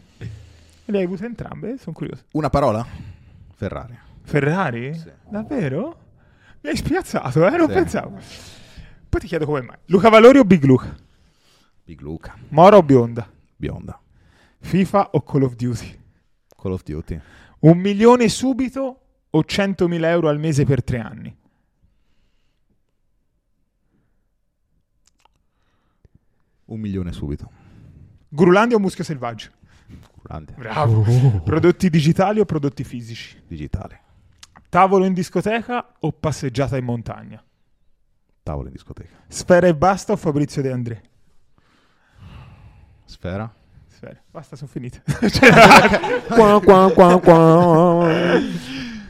Le hai avute entrambe? Sono curioso. Una parola? Ferrari. Ferrari? Sì. Davvero? Mi hai spiazzato, eh? Non Sì. pensavo. Poi ti chiedo come mai. Luca Valori o Big Luca? Big Luca. Mora o Bionda? Bionda. FIFA o Call of Duty? Call of Duty. Un milione subito o 100.000 euro al mese per tre anni? Un milione subito. Grulandia o Muschio Selvaggio? Grande. Bravo. Prodotti digitali o prodotti fisici? Digitale. Tavolo in discoteca o passeggiata in montagna? Tavolo in discoteca. Sfera e basta o Fabrizio De André? Sfera. Sfera. Basta, sono finite. Qua, qua, qua, qua.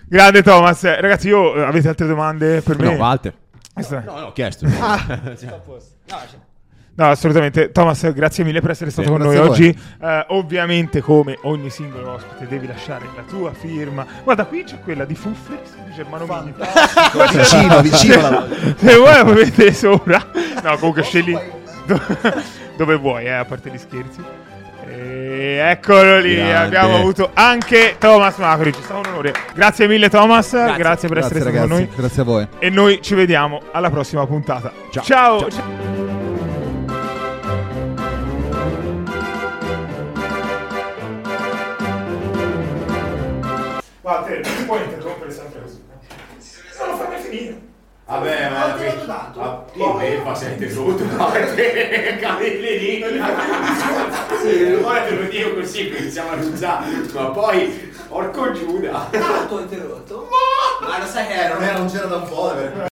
Grande Thomas. Eh, Ragazzi, io, eh, avete altre domande per me? No, Walter. No, no, ho chiesto. No, assolutamente. Thomas, grazie mille per essere stato Sì, con noi grazie oggi. Eh, ovviamente, come ogni singolo ospite, devi lasciare la tua firma. Guarda, qui c'è quella di Fufferi, Germano Mini. Vicino, vicino. alla- Se vuoi la puoi mettere sopra. No, comunque scegli do- dove vuoi, eh, a parte gli scherzi. E eccolo lì, Grande. abbiamo avuto anche Thomas Macri. Ci sta un onore. Grazie mille, Thomas. Grazie, per essere Grazie stato ragazzi. con noi. Grazie a voi. E noi ci vediamo alla prossima puntata. Ciao. Ciao. Guarda, te, non puoi interrompere sempre così. No, fammi finire. Vabbè, ma qui. Ma io mi fa sente tutto, no? Capelli lì. Sì, ora te lo dico così, che iniziamo a usare. Ma poi, porco Giuda. Ti ho interrotto? Ma lo sai che non c'era da un po'.